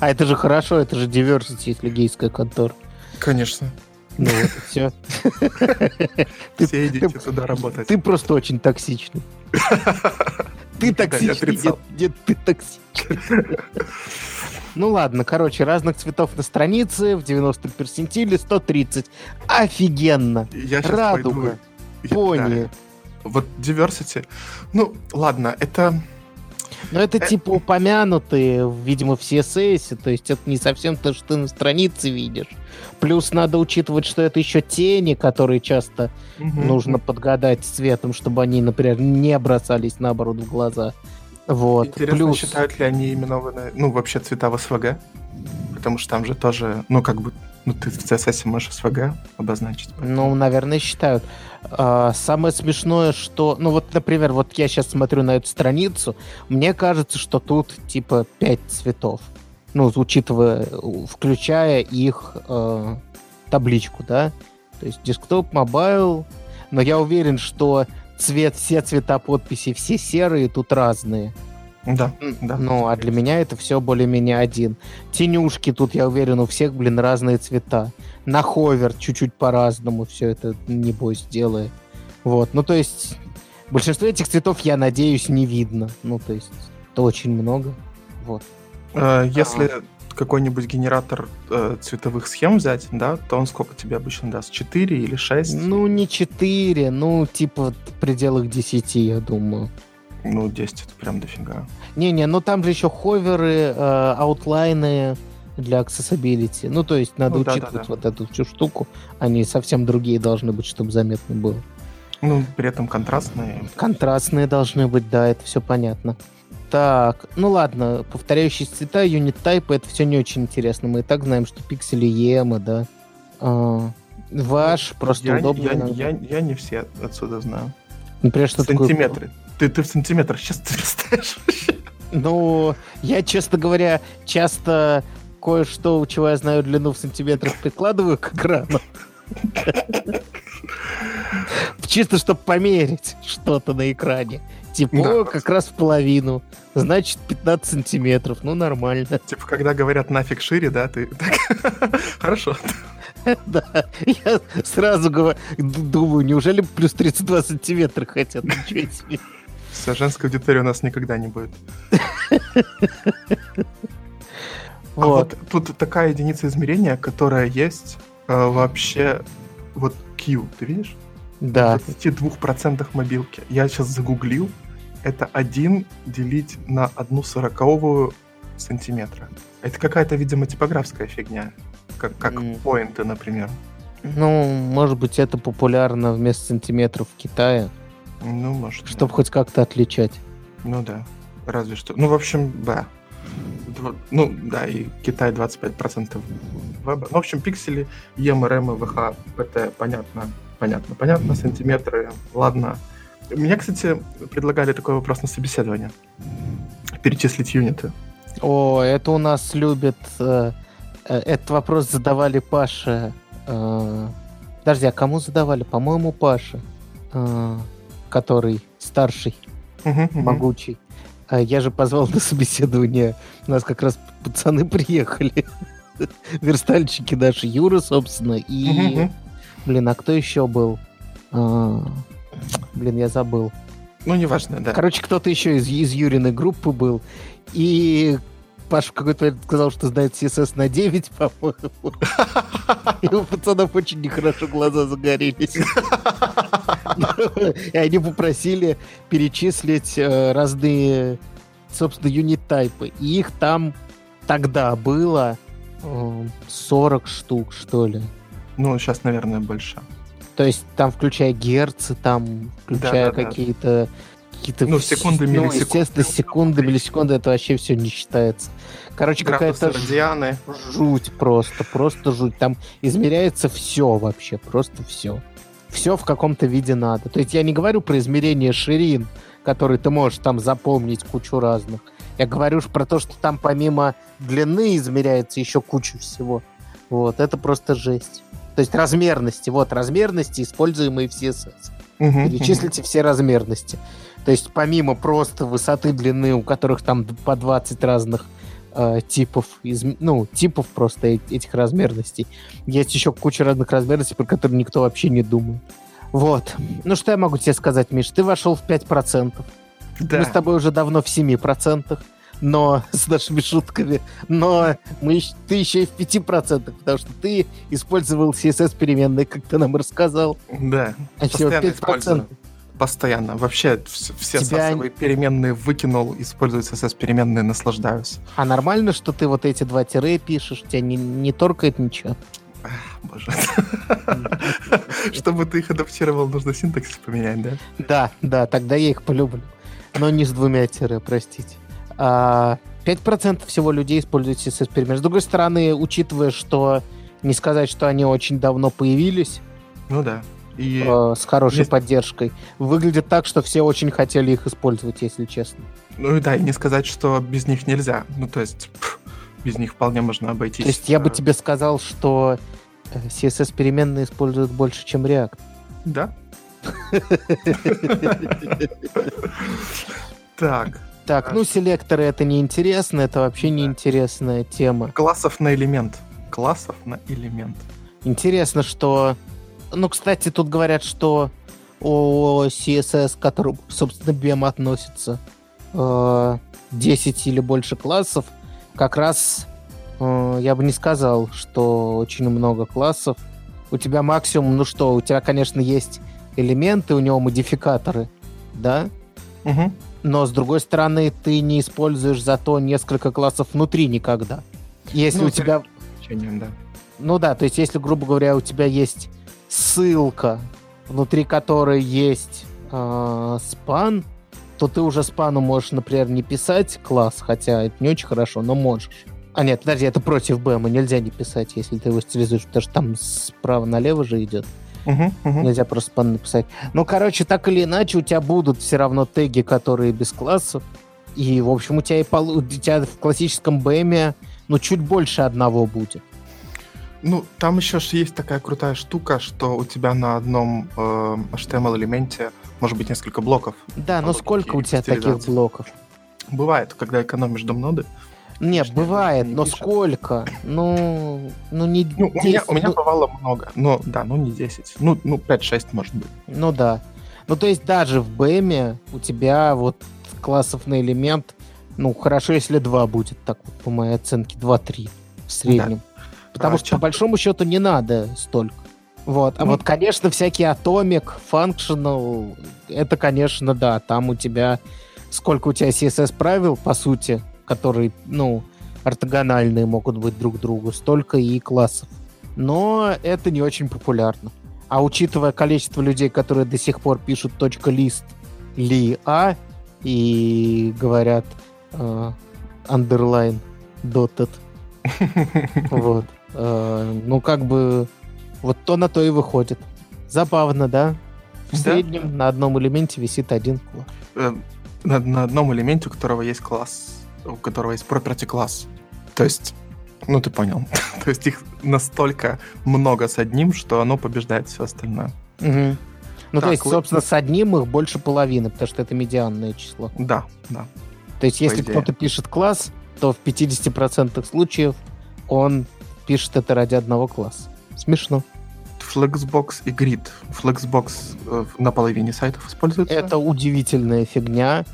А это же хорошо, это же diversity, если гейская контора. Конечно. Ну вот, все. Все идите туда работать. Ты просто очень токсичный. Ты токсичный, нет, ты токсичный. Ну ладно, короче, разных цветов на странице, в 90 персентиле 130. Офигенно! Я Радуга, пойду и- да. Пони. Вот diversity. Ну, ладно, это... Но это Э, типа упомянутые, видимо, в CSS, то есть это не совсем то, что ты на странице видишь. Плюс надо учитывать, что это еще тени, которые часто мгм. нужно подгадать цветом, чтобы они, например, не бросались наоборот в глаза. Вот. Интересно, Плюс... считают ли они именованы, ну, вообще цвета в СВГ? Потому что там же тоже, ну, как бы, ну, ты в CSS можешь СВГ обозначить. Ну, наверное, считают. А, самое смешное, что... Ну, вот, например, вот я сейчас смотрю на эту страницу, мне кажется, что тут, типа, пять цветов. Ну, учитывая, включая их э, табличку, да? То есть desktop, mobile. Но я уверен, что цвет, все цвета подписи, все серые тут разные. Да, да. Ну, а для меня это все более-менее один. Тенюшки тут, я уверен, у всех, блин, разные цвета. На hover чуть-чуть по-разному все это, небось, делает. Вот, ну, то есть, большинство этих цветов, я надеюсь, не видно. Ну, то есть, это очень много. Вот. Э, Если какой-нибудь генератор э, цветовых схем взять, да, то он сколько тебе обычно даст? 4 или 6? Ну, не 4, ну, типа, в пределах 10, я думаю. Ну, 10 это прям дофига. Не-не, ну там же еще ховеры, э, аутлайны для accessibility. Ну, то есть надо Ну, да, учитывать да, да. вот эту всю штуку. Они совсем другие должны быть, чтобы заметно было. Ну, при этом контрастные. Контрастные должны быть, да, это все понятно. Так, ну ладно, повторяющиеся цвета, юнит тайпы, это все не очень интересно. Мы и так знаем, что пиксели ема, да. А, ваш, просто я, удобно. я, я, я не все отсюда знаю. Например, что такое- Сантиметры. Ты, ты в сантиметрах сейчас листаешь вообще? Ну, я, честно говоря, часто кое-что, у чего я знаю длину в сантиметрах, прикладываю к экрану. Чисто, чтобы померить что-то на экране. Типа, Да. «О, как раз в половину. Значит, 15 сантиметров. Ну, нормально. Типа, когда говорят нафиг шире, да, ты так... Хорошо. Да, я сразу думаю, неужели плюс 32 сантиметра хотят? Ничего себе. Все, женской аудитории у нас никогда не будет. А Вот. тут такая единица измерения, которая есть э, вообще... Вот Q, ты видишь? Да. В 22% мобилки. Я сейчас загуглил. Это 1 делить на одну сороковую сантиметра. Это какая-то, видимо, типографская фигня. Как, как М. поинты, например. Ну, может быть, это популярно вместо сантиметров в Китае, Ну, может. да. чтобы хоть как-то отличать. Ну да, разве что. Ну, в общем, да. Ну, да, и Китай 25% веба. Ну, в общем, пиксели, EM, RM, VH, PT, понятно, понятно, понятно, сантиметры, ладно. Мне, кстати, предлагали такой вопрос на собеседование. Перечислить юниты. О, это у нас любят... э, э, этот вопрос задавали Паше. э, подожди, а кому задавали? По-моему, Паше. э, который старший, Мгм, мгм. могучий. А я же позвал на собеседование. У нас как раз пацаны приехали. Верстальщики наши. Юра, собственно, и... Мгм. Блин, а кто еще был? А, Блин, я забыл. Ну, неважно, да. Короче, кто-то еще из, из Юриной группы был. И Паша в какой-то момент сказал, что знает CSS на 9, по-моему. И у пацанов очень нехорошо глаза загорелись. И они попросили перечислить э, разные, собственно, юнит-тайпы. И их там тогда было 40 штук, что ли. Ну, сейчас, наверное, больше. То есть там, включая герцы, там, включая да, да, какие-то... Какие-то ну, секунды, ну, миллисекунды. естественно, секунды, миллисекунды, это вообще все не считается. Короче, какая-то радианы. жуть просто, просто жуть. Там измеряется все вообще, просто все. Все в каком-то виде надо. То есть я не говорю про измерение ширин, которые ты можешь там запомнить кучу разных. Я говорю про то, что там помимо длины измеряется еще куча всего. Вот, это просто жесть. То есть размерности, вот размерности, используемые в CSS. Угу, Перечислите угу. все размерности. То есть помимо просто высоты, длины, у которых там по 20 разных э, типов, из, ну, типов просто этих размерностей, есть еще куча разных размерностей, про которые никто вообще не думает. Вот. Ну, что я могу тебе сказать, Миш? Ты вошел в 5%. Да. Мы с тобой уже давно в 7% но с нашими шутками, но мы, ты еще и в 5%, потому что ты использовал CSS переменные, как ты нам рассказал. Да, а всего 5%. Постоянно. Вообще все Тебя... сасовые переменные выкинул, использую CSS переменные, наслаждаюсь. А нормально, что ты вот эти два тире пишешь, тебя не, не торкает ничего? Боже. Чтобы ты их адаптировал, нужно синтаксис поменять, да? Да, да, тогда я их полюблю. Но не с двумя тире, простите. 5% а, всего людей используют CSS пример. С другой стороны, учитывая, что не сказать, что они очень давно появились. Ну да. И э, с хорошей есть... поддержкой. Выглядит так, что все очень хотели их использовать, если честно. Ну да, и не сказать, что без них нельзя. Ну то есть пфф, без них вполне можно обойтись. То есть я бы тебе сказал, что CSS переменные используют больше, чем React. Да. Так, так, ну селекторы это неинтересно, это вообще неинтересная тема. Классов на элемент. Классов на элемент. Интересно, что... Ну, кстати, тут говорят, что о CSS, к которому, собственно, BEM относится, 10 э, или больше классов, как раз э, я бы не сказал, что очень много классов. У тебя максимум, ну что, у тебя, конечно, есть элементы, у него модификаторы, да? Угу но с другой стороны ты не используешь зато несколько классов внутри никогда. Если ну, у тебя... Да. Ну да, то есть если, грубо говоря, у тебя есть ссылка, внутри которой есть э, спан, то ты уже спану можешь, например, не писать класс, хотя это не очень хорошо, но можешь. А нет, подожди, это против БМа, нельзя не писать, если ты его стилизуешь, потому что там справа налево же идет. Угу, угу. Нельзя просто спан написать. Ну, короче, так или иначе, у тебя будут все равно теги, которые без классов. И, в общем, у тебя, и пол... у тебя в классическом БМе ну, чуть больше одного будет. Ну, там еще есть такая крутая штука, что у тебя на одном э, HTML-элементе может быть несколько блоков. Да, но сколько у тебя таких блоков? Бывает, когда экономишь дом ноды, нет, бывает, не но пишет. сколько? Ну, ну не ну, 10, у, меня, у меня ну... бывало много. Ну, да, ну не 10. Ну, ну 5-6 может быть. Ну да. Ну, то есть даже в БЭМе у тебя вот классов на элемент, ну, хорошо, если 2 будет, так вот, по моей оценке, 2-3 в среднем. Да. Потому а что, что, по большому счету, не надо столько. Вот. А ну, вот, конечно, всякие Atomic, Functional, это, конечно, да, там у тебя... Сколько у тебя CSS правил, по сути, которые, ну, ортогональные могут быть друг другу, столько и классов. Но это не очень популярно. А учитывая количество людей, которые до сих пор пишут .list ли а и говорят э, underline dotted, вот, э, ну как бы вот то на то и выходит. Забавно, да? В да? среднем на одном элементе висит один класс. Э, на, на одном элементе, у которого есть класс у которого есть property класс. То есть, ну ты понял. То есть их настолько много с одним, что оно побеждает все остальное. Угу. Ну, так, то есть, собственно, с одним их больше половины, потому что это медианное число. Да, да. То есть, если кто-то пишет класс, то в 50% случаев он пишет это ради одного класса. Смешно. Flexbox и Grid. Flexbox э, на половине сайтов используется. Это удивительная фигня,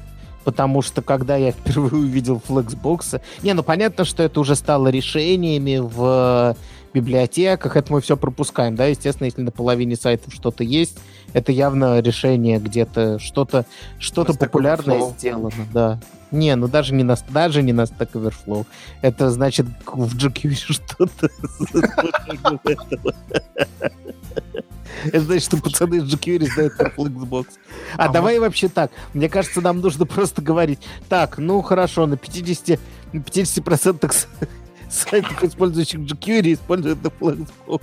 потому что когда я впервые увидел Flexbox... Не, ну понятно, что это уже стало решениями в библиотеках, это мы все пропускаем, да, естественно, если на половине сайтов что-то есть, это явно решение где-то, что-то что-то популярное Overflow. сделано, да. Не, ну даже не на, даже не на Stack Overflow. Это значит в GQ что-то. Это значит, что пацаны из jQuery знают про Flexbox. А, а давай вообще так. Мне кажется, нам нужно просто говорить. Так, ну хорошо, на 50, на 50% сайтов, использующих jQuery, используют Flexbox.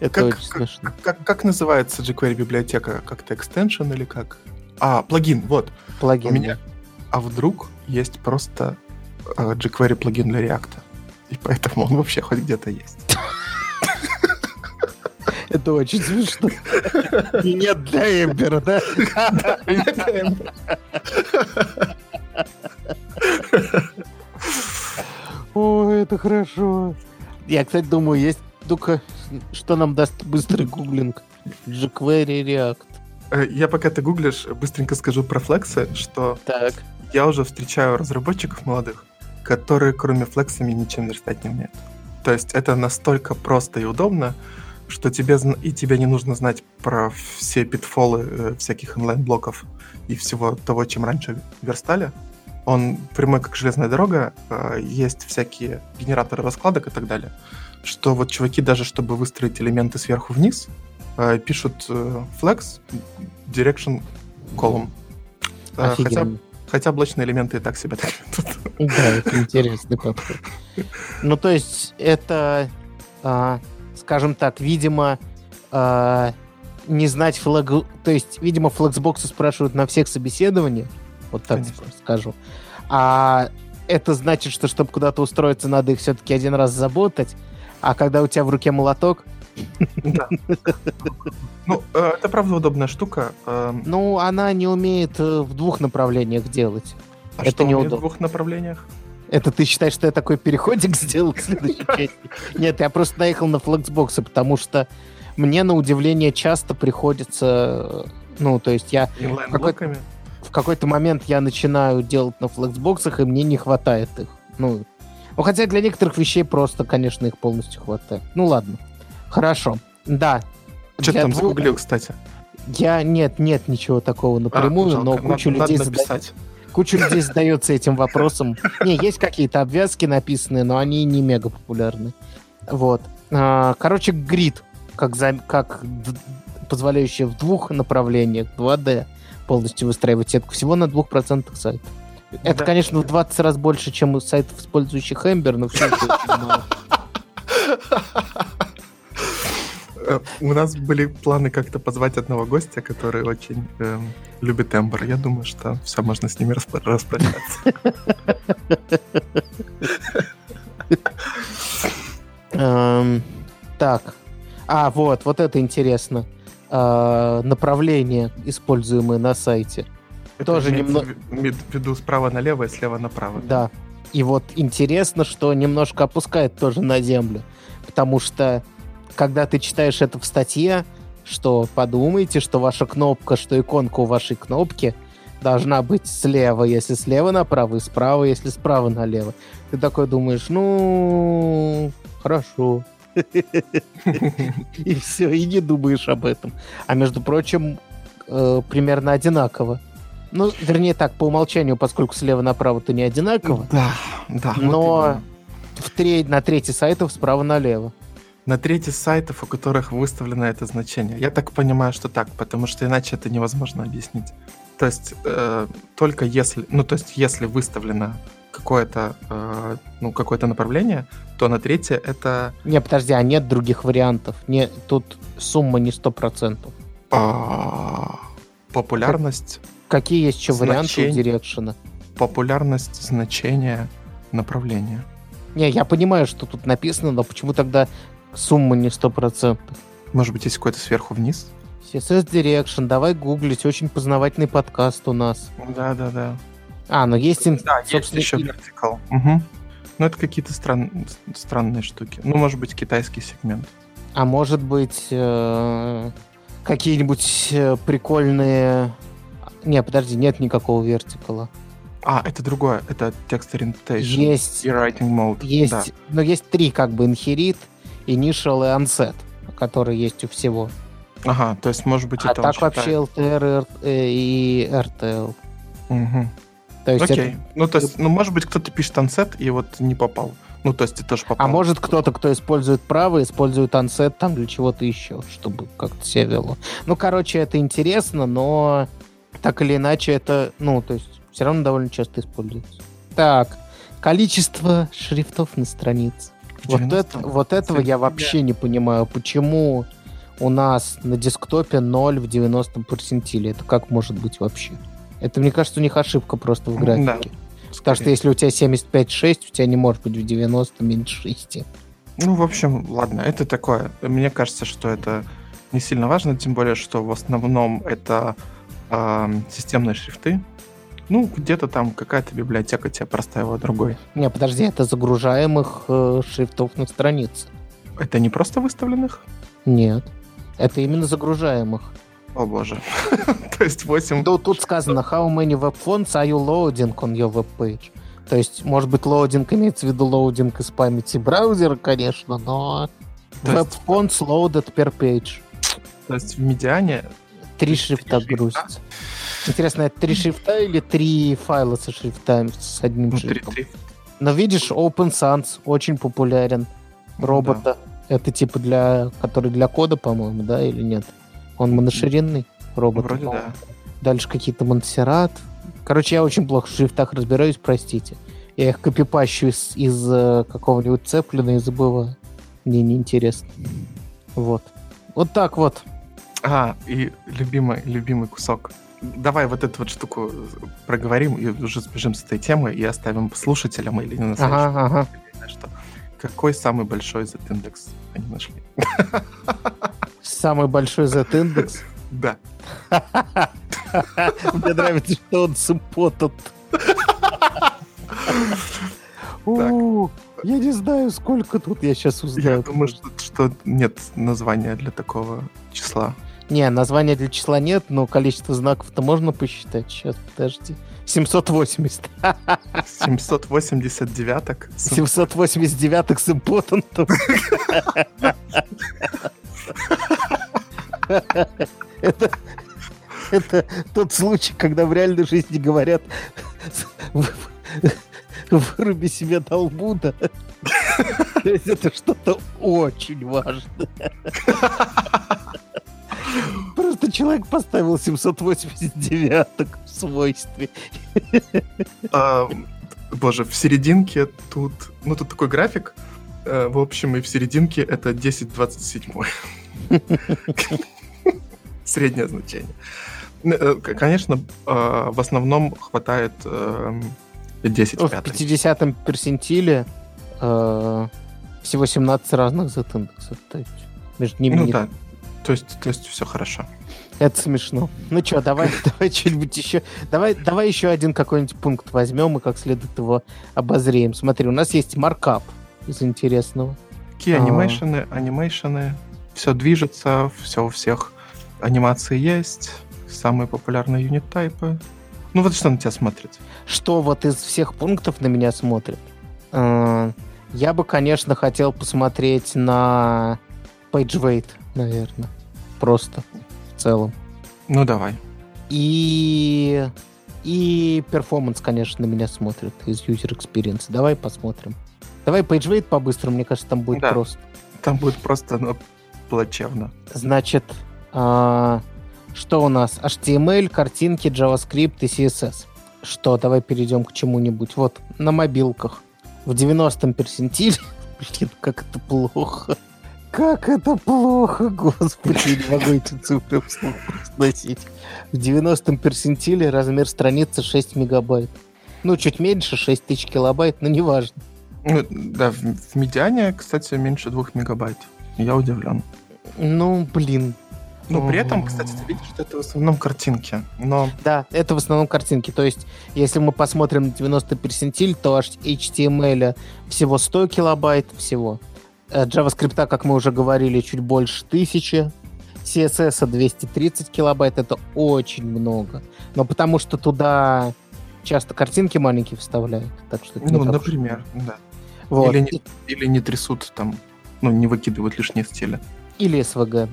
Это как, очень смешно. Как, как, как называется jQuery библиотека? Как-то extension или как? А, плагин, вот. Плагин. У меня... А вдруг есть просто uh, jQuery плагин для React. И поэтому он вообще хоть где-то есть. Это очень смешно. И нет для Эмбера, да? Ой, это хорошо. Я, кстати, думаю, есть только что нам даст быстрый гуглинг. jQuery React. Э, я пока ты гуглишь, быстренько скажу про флексы, что так. я уже встречаю разработчиков молодых, которые кроме флексами ничем верстать не умеют. То есть это настолько просто и удобно, что тебе и тебе не нужно знать про все питфолы э, всяких онлайн-блоков и всего того, чем раньше верстали. Он прямой как железная дорога, э, есть всякие генераторы раскладок и так далее. Что вот чуваки даже, чтобы выстроить элементы сверху вниз, э, пишут э, flex direction column. Э, хотя, хотя блочные элементы и так себя так Да, это интересный подход. Ну, то есть это а, скажем так, видимо, э, не знать флаг... То есть, видимо, флексбоксы спрашивают на всех собеседованиях, вот так Конечно. скажу. А это значит, что чтобы куда-то устроиться, надо их все-таки один раз заботать, а когда у тебя в руке молоток... Да. Ну, э, это правда удобная штука. Эм. Ну, она не умеет э, в двух направлениях делать. А это что неудобно. в двух направлениях? Это ты считаешь, что я такой переходик сделал к следующей части? Нет, я просто наехал на флексбоксы, потому что мне, на удивление, часто приходится... Ну, то есть я... В какой-то, в какой-то момент я начинаю делать на флексбоксах, и мне не хватает их. Ну, ну, хотя для некоторых вещей просто, конечно, их полностью хватает. Ну, ладно. Хорошо. Да. Что ты там двух... загуглил, кстати? Я... Нет, нет ничего такого а, напрямую, а, но кучу людей... Надо написать. Куча людей задается этим вопросом. Не, есть какие-то обвязки написанные, но они не мега популярны. Вот. А, короче, грид, как, за, как позволяющий в двух направлениях 2D полностью выстраивать сетку всего на 2% сайтов. Это, да. конечно, в 20 раз больше, чем у сайтов, использующих Ember, но все очень мало. Э, у нас были планы как-то позвать одного гостя, который очень э, любит тембр. Я думаю, что все можно с ними распро- распрощаться. Эм, так. А, вот, вот это интересно. Э, направление, используемое на сайте. Тоже немного... В виду справа налево и слева направо. Да. И вот интересно, что немножко опускает тоже на землю. Потому что когда ты читаешь это в статье, что подумайте, что ваша кнопка, что иконка у вашей кнопки должна быть слева, если слева направо, и справа, если справа налево. Ты такой думаешь, ну, хорошо. И все, и не думаешь об этом. А между прочим, э, примерно одинаково. Ну, вернее так, по умолчанию, поскольку слева направо то не одинаково. Да, да. Но в треть, на третий сайтов справа налево на трети сайтов, у которых выставлено это значение. Я так понимаю, что так, потому что иначе это невозможно объяснить. То есть э, только если, ну то есть если выставлено какое-то, э, ну какое-то направление, то на третье это. Не, подожди, а нет других вариантов? Не, тут сумма не сто процентов. А, популярность. Какие есть еще варианты у дирекшена? Популярность значения направления. Не, я понимаю, что тут написано, но почему тогда Сумма не сто процентов. Может быть, есть какой-то сверху вниз? CSS Direction, давай гуглить, очень познавательный подкаст у нас. Да, да, да. А, ну есть, да, собственно, есть еще vertical. Угу. Ну, это какие-то стран... странные штуки. Ну, может быть, китайский сегмент. А может быть, э, какие-нибудь э, прикольные... Не, подожди, нет никакого вертикала. А, это другое. Это text orientation. Есть. И writing mode. Есть, Да. но есть три как бы inherit, initial и onset, которые есть у всего. Ага, то есть, может быть, а это так вообще. LTR э, и RTL. Мгм. То есть Окей. это- Ну, то есть, ну, может быть, кто-то пишет ансет и вот не попал. Ну, то есть, ты тоже попал. А может кто-то, кто использует право, использует ансет там для чего-то еще, чтобы как-то себя вело. Ну, короче, это интересно, но так или иначе это, ну, то есть все равно довольно часто используется. Так, количество шрифтов на странице. Вот, 90? это, вот этого я вообще не понимаю, почему у нас на десктопе 0 в 90 персентиле. Это как может быть вообще? Это, мне кажется, у них ошибка просто в Да. графике. Потому что если у тебя 75,6, у тебя не может быть в 90 меньше 6. Ну, в общем, ладно, это такое. Мне кажется, что это не сильно важно, тем более, что в основном это ам, системные шрифты. Ну, где-то там какая-то библиотека тебя проставила другой. Не, подожди, это загружаемых э, шрифтов на странице. Это не просто выставленных? Нет. Это именно загружаемых. О боже. То есть 8... Ну, тут сказано, how many web fonts are you loading on your web page? То есть, может быть, loading имеется в виду loading из памяти браузера, конечно, но web fonts loaded per page. то есть в медиане... Три шрифта грузится. Интересно, это три шрифта или три файла со шрифтами, с одним Внутри шрифтом? Но видишь, Open Sans очень популярен. Roboto. Это типа для... Который для кода, по-моему, да, или нет? Он моноширинный Roboto. Вроде да. Дальше какие-то Монсеррат. Короче, я очень плохо в шрифтах разбираюсь, простите. Я их копипащу из, из э, какого-нибудь цеплина и забываю. Мне неинтересно. Вот. Вот так вот. А, и любимый, любимый кусок. Давай вот эту вот штуку проговорим и уже сбежим с этой темы и оставим слушателям или на следующий Ага, ага. что какой самый большой Z-индекс они нашли? Самый большой Z-индекс. Да. Мне нравится, что он симпотент. У, Я не знаю, сколько тут я сейчас Я узнаю. думаю, что, что нет названия для такого числа. Не, названия для числа нет, но количество знаков-то можно посчитать. Сейчас, подожди. 780. 789 789 с импотентом. Это, это тот случай, когда в реальной жизни говорят выруби себе долбуда. То есть это что-то очень важное. Просто человек поставил 789 в свойстве. А, Боже, в серединке тут... Ну, тут такой график. э, В общем, и в серединке это 1027. Среднее значение. Э, Конечно, э, в основном хватает эм, 10 Ну, В пятых. 50-м персентиле э, всего 17 разных Z-индексов. Между ними Ну не- да. То есть, то есть все хорошо. Это смешно. Ну что, давай, давай что-нибудь еще. Давай, давай еще один какой-нибудь пункт возьмем и как следует его обозреем. Смотри, у нас есть маркап из интересного. Какие А. animation ы, animation ы, все движется, все у всех анимации есть, самые популярные unit type ы. Ну вот что на тебя смотрит? Что вот из всех пунктов на меня смотрит? Э, Я бы, конечно, хотел посмотреть на Page Weight, наверное. Просто целом. Ну давай. И... И performance, конечно, на меня смотрит из User Experience. Давай посмотрим. Давай PageWeight по-быстрому, мне кажется, там будет Да. просто. Там будет просто ну, плачевно. Значит, а, что у нас? HTML, картинки, JavaScript и CSS. Что, давай перейдем к чему-нибудь. Вот, на мобилках. В 90-м персентиле. Блин, как это плохо. Как это плохо, господи, не могу эти цифры вслух произносить. В 90-м персентиле размер страницы 6 мегабайт. Ну, чуть меньше, 6 тысяч килобайт, но неважно. Ну, да, в, в медиане, кстати, меньше двух мегабайт. Я удивлен. Ну, блин. Но при этом, кстати, ты видишь, что это в основном картинки. Но... Да, это в основном картинки. То есть, если мы посмотрим на 90 персентиль, то HTML всего 100 килобайт всего. Э, JavaScript, как мы уже говорили, чуть больше тысячи. CSS 230 килобайт, это очень много. Но потому что туда часто картинки маленькие вставляют. Так что ну, например, уж... да. Вот. Или, не, или не трясут там, ну, не выкидывают лишние стили. Или SVG.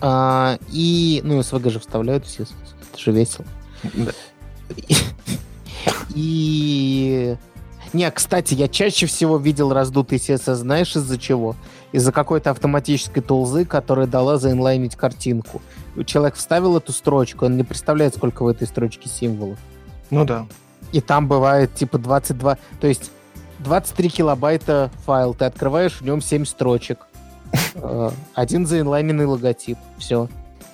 А, и, ну, SVG же вставляют все, это же весело. Да. И... Не, кстати, я чаще всего видел раздутый CSS, знаешь, из-за чего? Из-за какой-то автоматической тулзы, которая дала заинлайнить картинку. Человек вставил эту строчку, он не представляет, сколько в этой строчке символов. Ну да. И там бывает типа 22... То есть 23 килобайта файл, ты открываешь, в нем 7 строчек. Э, один заинлайненный логотип. Все.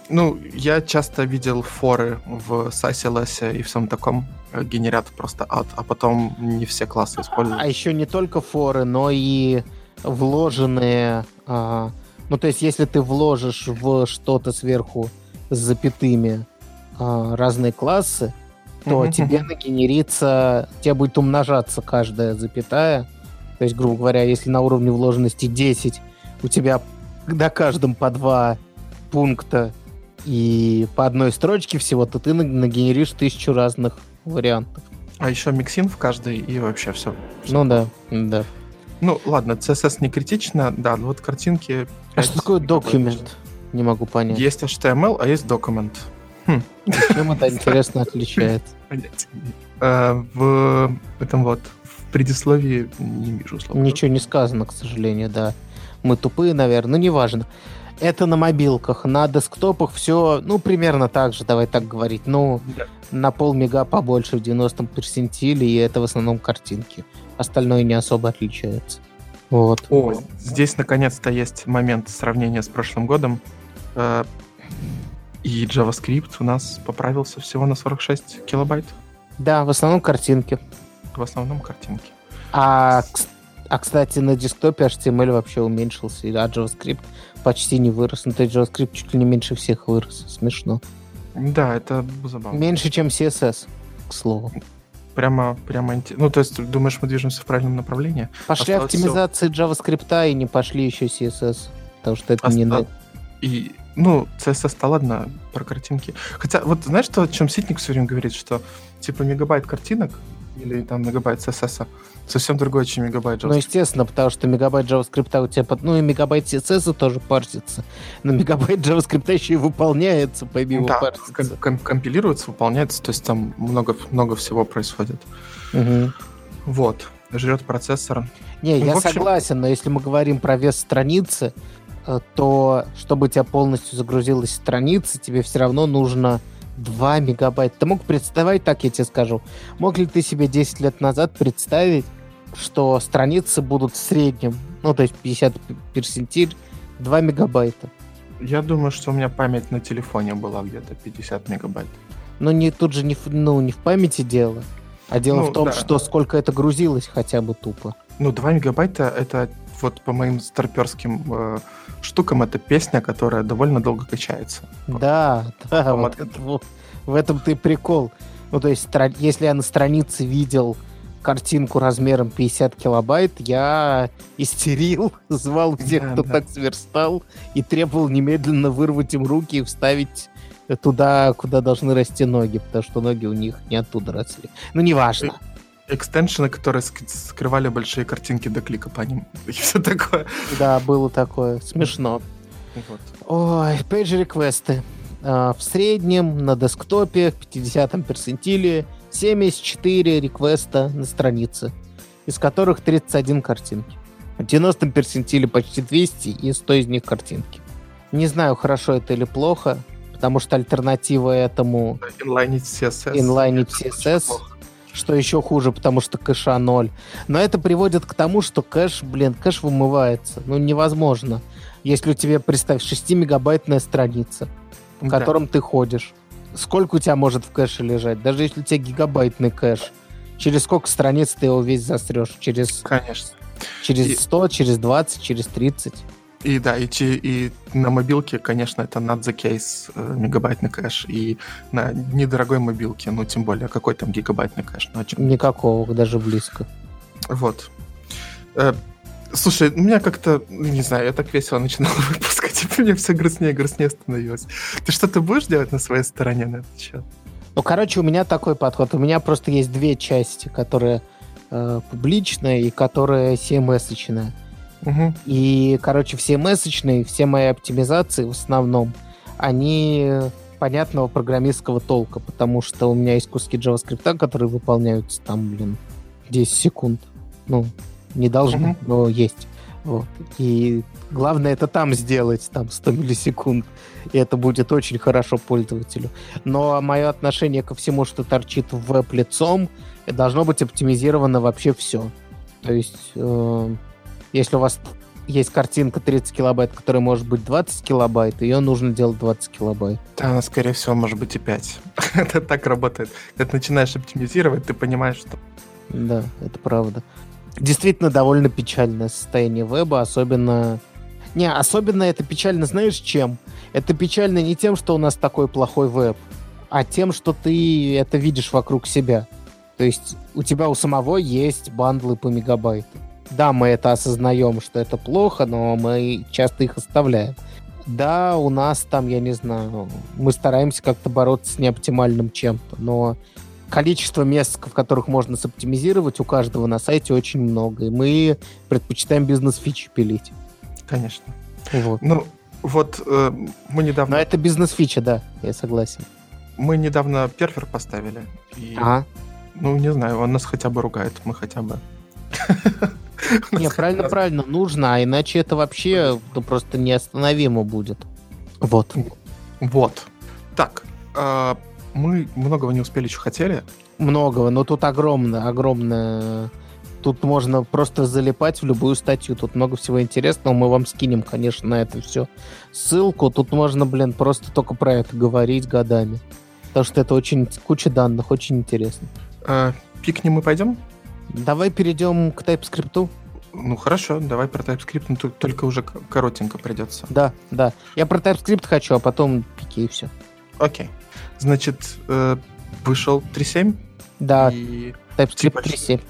Ну, я часто видел форы в Сасе, Лесе и всем таком генерят просто ад, а потом не все классы используют. А еще не только форы, но и вложенные... А, ну, то есть, если ты вложишь в что-то сверху с запятыми а, разные классы, то тебе нагенерится, тебе будет умножаться каждая запятая. То есть, грубо говоря, если на уровне вложенности 10 у тебя на каждом по два пункта и по одной строчке всего, то ты нагенеришь тысячу разных вариантов. А еще миксин в каждой и вообще все. все. Ну да, да. Ну ладно, CSS не критично, да, вот картинки... А что такое документ? Не могу понять. Есть HTML, а есть документ. Хм. Чем это интересно отличается? Э, в этом вот в предисловии не вижу слова. Ничего не сказано, к сожалению, да мы тупые, наверное, ну неважно. Это на мобилках, на десктопах все, ну, примерно так же, давай так говорить. Ну, да. На полмега побольше в 90-м персентиле, и это в основном картинки. Остальное не особо отличается. Вот. О, здесь наконец-то есть момент сравнения с прошлым годом. Э, и JavaScript у нас поправился всего на 46 килобайт. Да, в основном картинки. В основном картинки. А, а, кстати, на десктопе HTML вообще уменьшился, а JavaScript почти не вырос. Ну, то есть JavaScript чуть ли не меньше всех вырос. Смешно. Да, это забавно. Меньше, чем CSS, к слову. Прямо, прямо... Ну, то есть, думаешь, мы движемся в правильном направлении? Пошли Осталось оптимизации все... JavaScript, и не пошли еще CSS. Потому что это Оста... не... И, ну, CSS-то ладно, про картинки. Хотя, вот знаешь, что, о чем Ситник все время говорит, что, типа, мегабайт картинок или там мегабайт CSS совсем другой, чем мегабайт JavaScript. Ну, естественно, потому что мегабайт JavaScript у тебя... Ну, и мегабайт CSS тоже парсится. Но мегабайт JavaScript еще и выполняется, помимо да, парсится. Ком- компилируется, выполняется, то есть там много, много всего происходит. Угу. Вот. Жрет процессор. Не, ну, я общем... согласен, но если мы говорим про вес страницы, э, то чтобы у тебя полностью загрузилась страница, тебе все равно нужно 2 мегабайта. Ты мог представить, так я тебе скажу, мог ли ты себе 10 лет назад представить, что страницы будут в среднем, ну, то есть 50 персентиль, 2 мегабайта? Я думаю, что у меня память на телефоне была где-то 50 мегабайт. Но не, тут же не, ну, не в памяти дело, а дело ну, в том, да. что сколько это грузилось хотя бы тупо. Ну, 2 мегабайта это вот по моим старперским э, штукам это песня, которая довольно долго качается. Да, вот. да, вот, вот, в этом ты прикол. Ну, то есть, если я на странице видел картинку размером 50 килобайт, я истерил, звал всех, да, кто да. так сверстал, и требовал немедленно вырвать им руки и вставить туда, куда должны расти ноги, потому что ноги у них не оттуда росли. Ну, неважно экстеншены, которые скрывали большие картинки до клика по ним. И все такое. Да, было такое. Смешно. Вот. Ой, пейдж-реквесты. А, в среднем на десктопе в 50-м персентиле 74 реквеста на странице, из которых 31 картинки. В 90-м персентиле почти 200 и 100 из них картинки. Не знаю, хорошо это или плохо, потому что альтернатива этому... Инлайнить CSS. Инлайнить CSS что еще хуже, потому что кэша ноль. Но это приводит к тому, что кэш, блин, кэш вымывается. Ну, невозможно. Если у тебя, представь, 6-мегабайтная страница, в да. котором ты ходишь. Сколько у тебя может в кэше лежать? Даже если у тебя гигабайтный кэш. Через сколько страниц ты его весь засрешь? Через... Конечно. Через 100, через 20, через 30? И да, и, и на мобилке, конечно, это над the case э, мегабайтный кэш, и на недорогой мобилке, ну, тем более, какой там гигабайтный кэш? Ну, Никакого, даже близко. Вот. Э, слушай, у меня как-то, не знаю, я так весело начинал выпуск, а типа мне все грустнее и грустнее становилось. Ты что-то будешь делать на своей стороне на этот счет? Ну, короче, у меня такой подход. У меня просто есть две части, которые э, публичная и которая CMS-очная. Угу. И, короче, все месячные, все мои оптимизации в основном, они понятного программистского толка, потому что у меня есть куски JavaScript, которые выполняются там, блин, 10 секунд. Ну, не должны, uh но есть. Вот. И главное это там сделать, там 100 миллисекунд. И это будет очень хорошо пользователю. Но мое отношение ко всему, что торчит в веб лицом, должно быть оптимизировано вообще все. То есть э, если у вас есть картинка 30 килобайт, которая может быть 20 килобайт, ее нужно делать 20 килобайт. Да, она, скорее всего, может быть и 5. это так работает. Когда ты начинаешь оптимизировать, ты понимаешь, что... Да, это правда. Действительно довольно печальное состояние веба, особенно... Не, особенно это печально, знаешь, чем? Это печально не тем, что у нас такой плохой веб, а тем, что ты это видишь вокруг себя. То есть у тебя у самого есть бандлы по мегабайту да, мы это осознаем, что это плохо, но мы часто их оставляем. Да, у нас там, я не знаю, мы стараемся как-то бороться с неоптимальным чем-то, но количество мест, в которых можно соптимизировать, у каждого на сайте очень много, и мы предпочитаем бизнес-фичи пилить. Конечно. Вот. Ну, вот э, мы недавно... Но это бизнес-фича, да, я согласен. Мы недавно первер поставили. И, ага. Ну, не знаю, он нас хотя бы ругает, мы хотя бы... Не, правильно, правильно, нужно, а иначе это вообще ну, просто неостановимо будет. Вот. Вот. Так, э, мы многого не успели, что хотели. Многого, но тут огромное, огромное... Тут можно просто залипать в любую статью. Тут много всего интересного. Мы вам скинем, конечно, на это все ссылку. Тут можно, блин, просто только про это говорить годами. Потому что это очень куча данных, очень интересно. Э, пикнем мы пойдем? Давай перейдем к TypeScript. Ну хорошо, давай про TypeScript, но только уже коротенько придется. Да, да. Я про TypeScript хочу, а потом пики и все. Окей. Значит, э, вышел 3.7? Да, и TypeScript типа, 3.7.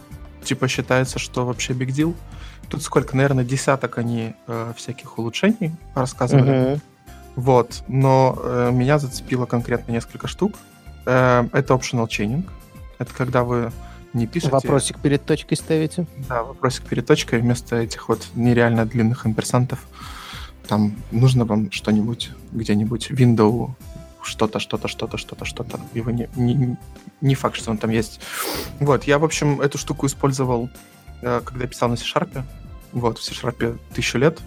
Типа считается, что вообще big deal. Тут сколько, наверное, десяток они э, всяких улучшений рассказывали. Угу. Вот, но э, меня зацепило конкретно несколько штук. Э, это optional chaining. Это когда вы не пишете... Вопросик перед точкой ставите? Да, вопросик перед точкой вместо этих вот нереально длинных амперсантов. Там нужно вам что-нибудь, где-нибудь, window, что-то, что-то, что-то, что-то, что-то. Его не, не, не факт, что он там есть. Вот, я, в общем, эту штуку использовал, э, когда писал на C-Sharp. Вот, в C-Sharp тысячу лет.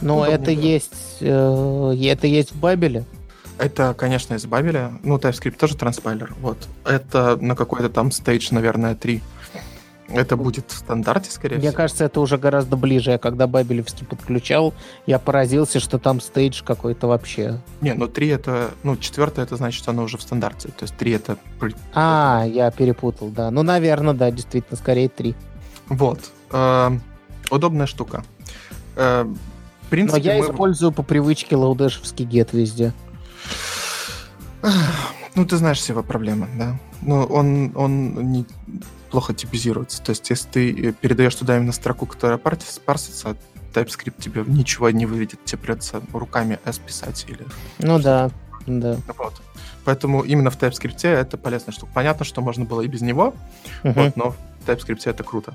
Но это есть, э, это есть в Бабеле? Это, конечно, из Бабеля. Ну, TypeScript тоже транспайлер. Вот. Это на какой-то там стейдж, наверное, 3. Это будет в стандарте, скорее Мне всего. кажется, это уже гораздо ближе. Я когда Бабелевский подключал, я поразился, что там стейдж какой-то вообще. Не, ну 3 это... Ну, 4 это значит, что оно уже в стандарте. То есть 3 это... А, я перепутал, да. Ну, наверное, да, действительно, скорее 3. Вот. Э, удобная штука. Э, в принципе, Но я мы... использую по привычке лаудешевский гет везде. Ну, ты знаешь все его проблемы, да. Но он, он не плохо типизируется. То есть, если ты передаешь туда именно строку, которая парсится, TypeScript тебе ничего не выведет, тебе придется руками S писать или... Ну да, да. Вот. Поэтому именно в TypeScript это полезная штука. Понятно, что можно было и без него, uh-huh. вот, но в TypeScript это круто.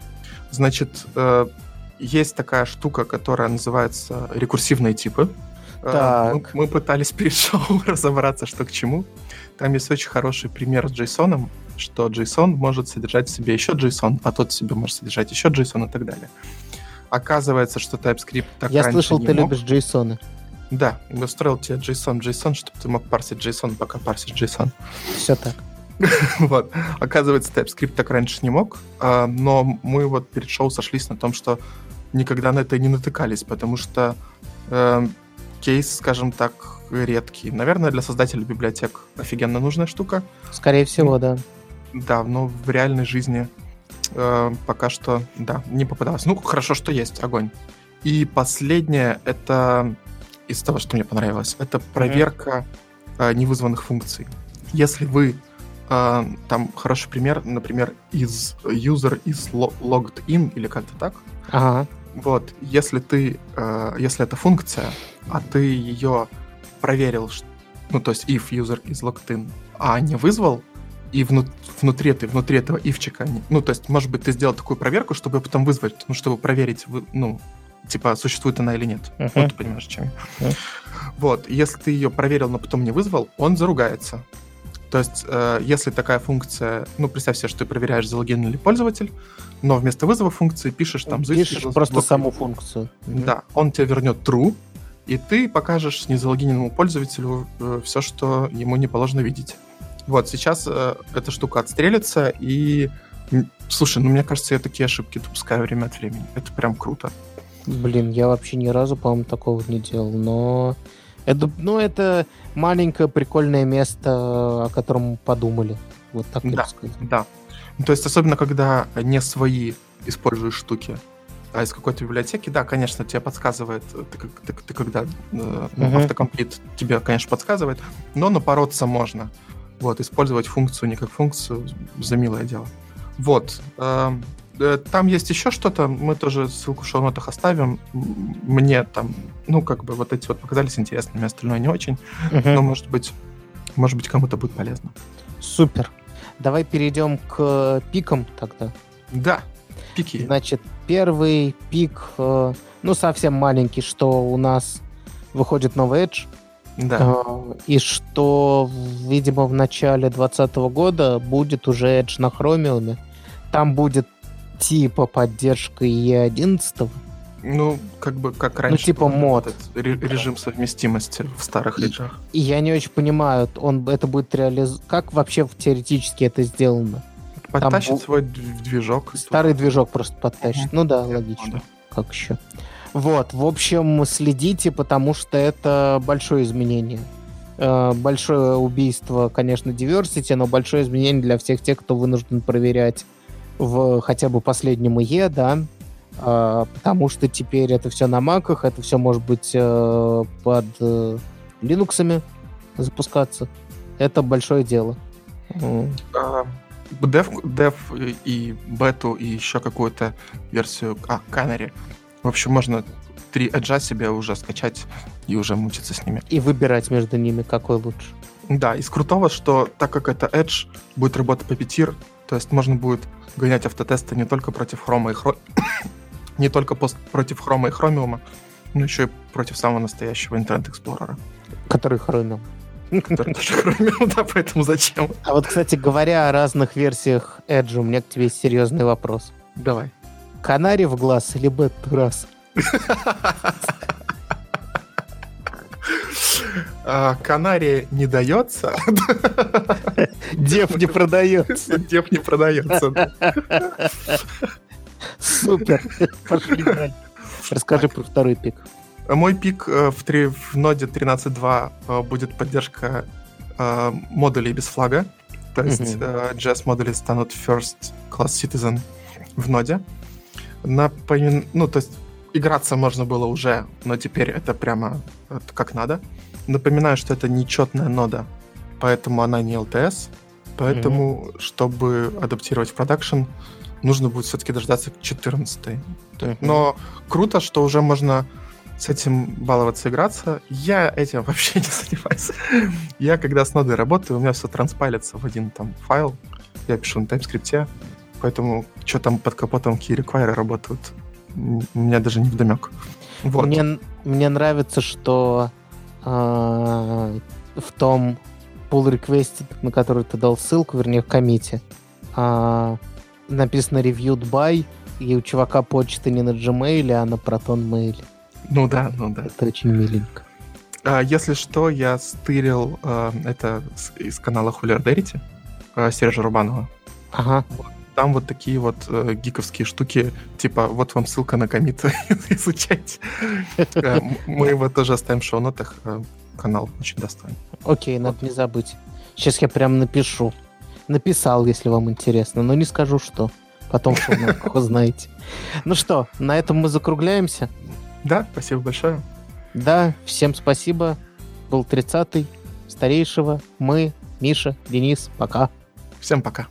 Значит, э, есть такая штука, которая называется рекурсивные типы. Э, мы, мы пытались перед шоу разобраться, что к чему. Там есть очень хороший пример с JSON, что JSON может содержать в себе еще JSON, а тот в себе может содержать еще JSON и так далее. Оказывается, что TypeScript так Я слышал, ты мог. любишь JSON. Да, я устроил тебе JSON, JSON, чтобы ты мог парсить JSON, пока парсишь JSON. Все так. вот. Оказывается, TypeScript так раньше не мог, а, но мы вот перед шоу сошлись на том, что никогда на это не натыкались, потому что эм, кейс, скажем так, редкий. Наверное, для создателя библиотек офигенно нужная штука. Скорее всего, да. Да, но в реальной жизни э, пока что, да, не попадалось. Ну, хорошо, что есть огонь. И последнее, это из того, что мне понравилось, это проверка mm-hmm. невызванных функций. Если вы э, там хороший пример, например, из user is logged in или как-то так. Ага. Вот, если ты, э, если это функция, а ты ее проверил, ну то есть if user is logged in, а не вызвал, и вну, внутри, этой, внутри этого ивчика, ну то есть, может быть, ты сделал такую проверку, чтобы потом вызвать, ну чтобы проверить, ну типа существует она или нет. Uh-huh. Вот ты понимаешь, чем. Uh-huh. Вот, если ты ее проверил, но потом не вызвал, он заругается. То есть, э, если такая функция, ну, представь себе, что ты проверяешь, залогинен ли пользователь, но вместо вызова функции пишешь там... Пишешь просто блок... саму функцию. Да, он тебе вернет true, и ты покажешь незалогиненному пользователю э, все, что ему не положено видеть. Вот, сейчас э, эта штука отстрелится, и... Слушай, ну, мне кажется, я такие ошибки допускаю время от времени. Это прям круто. Блин, я вообще ни разу, по-моему, такого не делал, но... Это, ну, это маленькое прикольное место, о котором подумали. Вот так да, сказать. Да. Ну, то есть, особенно когда не свои используешь штуки, а из какой-то библиотеки, да, конечно, тебе подсказывает, ты, ты, ты когда э, uh-huh. автокомплит тебе, конечно, подсказывает, но напороться можно. Вот, использовать функцию не как функцию за милое дело. Вот. Эм, э, там есть еще что-то, мы тоже ссылку в шоу-нотах оставим. Мне там, ну, как бы вот эти вот показались интересными, остальное не очень. Uh-huh. Но, может быть, может быть, кому-то будет полезно. Супер. Давай перейдем к пикам тогда. Да, пики. Значит, первый пик, э, ну, совсем маленький, что у нас выходит новый Edge. Да. Э, и что, видимо, в начале 2020 года будет уже Edge на Chromium. Там будет типа поддержка E11. Ну, как бы как ну, раньше. Ну, типа мод. Режим совместимости в старых и. И я не очень понимаю, он это будет реализовано. Как вообще теоретически это сделано? Подтащит Там... свой движок. Старый движок просто подтащит. Угу. Ну да, логично. Да. Как еще? Вот, в общем, следите, потому что это большое изменение. Э, большое убийство, конечно, diversity, но большое изменение для всех тех, кто вынужден проверять в хотя бы последнем ИЕ, да, потому что теперь это все на маках, это все может быть э, под Linux запускаться. Это большое дело. А, Dev, Dev и бету и еще какую-то версию, а, Canary в общем, можно три эджа себе уже скачать и уже мучиться с ними. И выбирать между ними, какой лучше. Да, из крутого, что так как это Edge будет работать по петир, то есть можно будет гонять автотесты не только против хрома и хро... не только против хрома и хромиума, но еще и против самого настоящего Explorer. Который хромиум. Который тоже хромиум, да, поэтому зачем? А вот, кстати, говоря о разных версиях Edge, у меня к тебе есть серьезный вопрос. Давай. Канари в глаз, либо Турас? А, Канария не дается. Дев не продается. Дев не продается. Супер. Пошли. Расскажи про второй пик. Мой пик э, в, 3, в ноде 13.2 э, будет поддержка э, модулей без флага. То есть mm-hmm. JS модули станут first class citizen в ноде напомин... ну, то есть играться можно было уже, но теперь это прямо это как надо. Напоминаю, что это нечетная нода, поэтому она не LTS, поэтому, mm-hmm. чтобы адаптировать в продакшн, нужно будет все-таки дождаться 14 mm-hmm. Но круто, что уже можно с этим баловаться, играться. Я этим вообще не занимаюсь. Я, когда с нодой работаю, у меня все транспайлится в один там файл. Я пишу на TypeScript, Поэтому что там под капотом key require работают, у меня даже не вдомек. Вот. Мне, мне нравится, что э, в том pull request, на который ты дал ссылку, вернее, в комите, э, написано reviewed by, и у чувака почта не на Gmail, а на Proton Mail. Ну да, ну да. Это очень миленько. А, если что, я стырил э, это из канала Хулиардерити э, Сержа Рубанова. Ага. Там вот такие вот э, гиковские штуки, типа вот вам ссылка на комит, изучайте. Э, мы его тоже оставим в шоу-нотах, канал очень достойный. Окей, надо не забыть. Сейчас я прям напишу. Написал, если вам интересно, но не скажу, что. Потом что узнаете. Ну что, на этом мы закругляемся. Да, спасибо большое. Да, всем спасибо. Был 30-й, старейшего, мы, Миша, Денис, пока. Всем пока.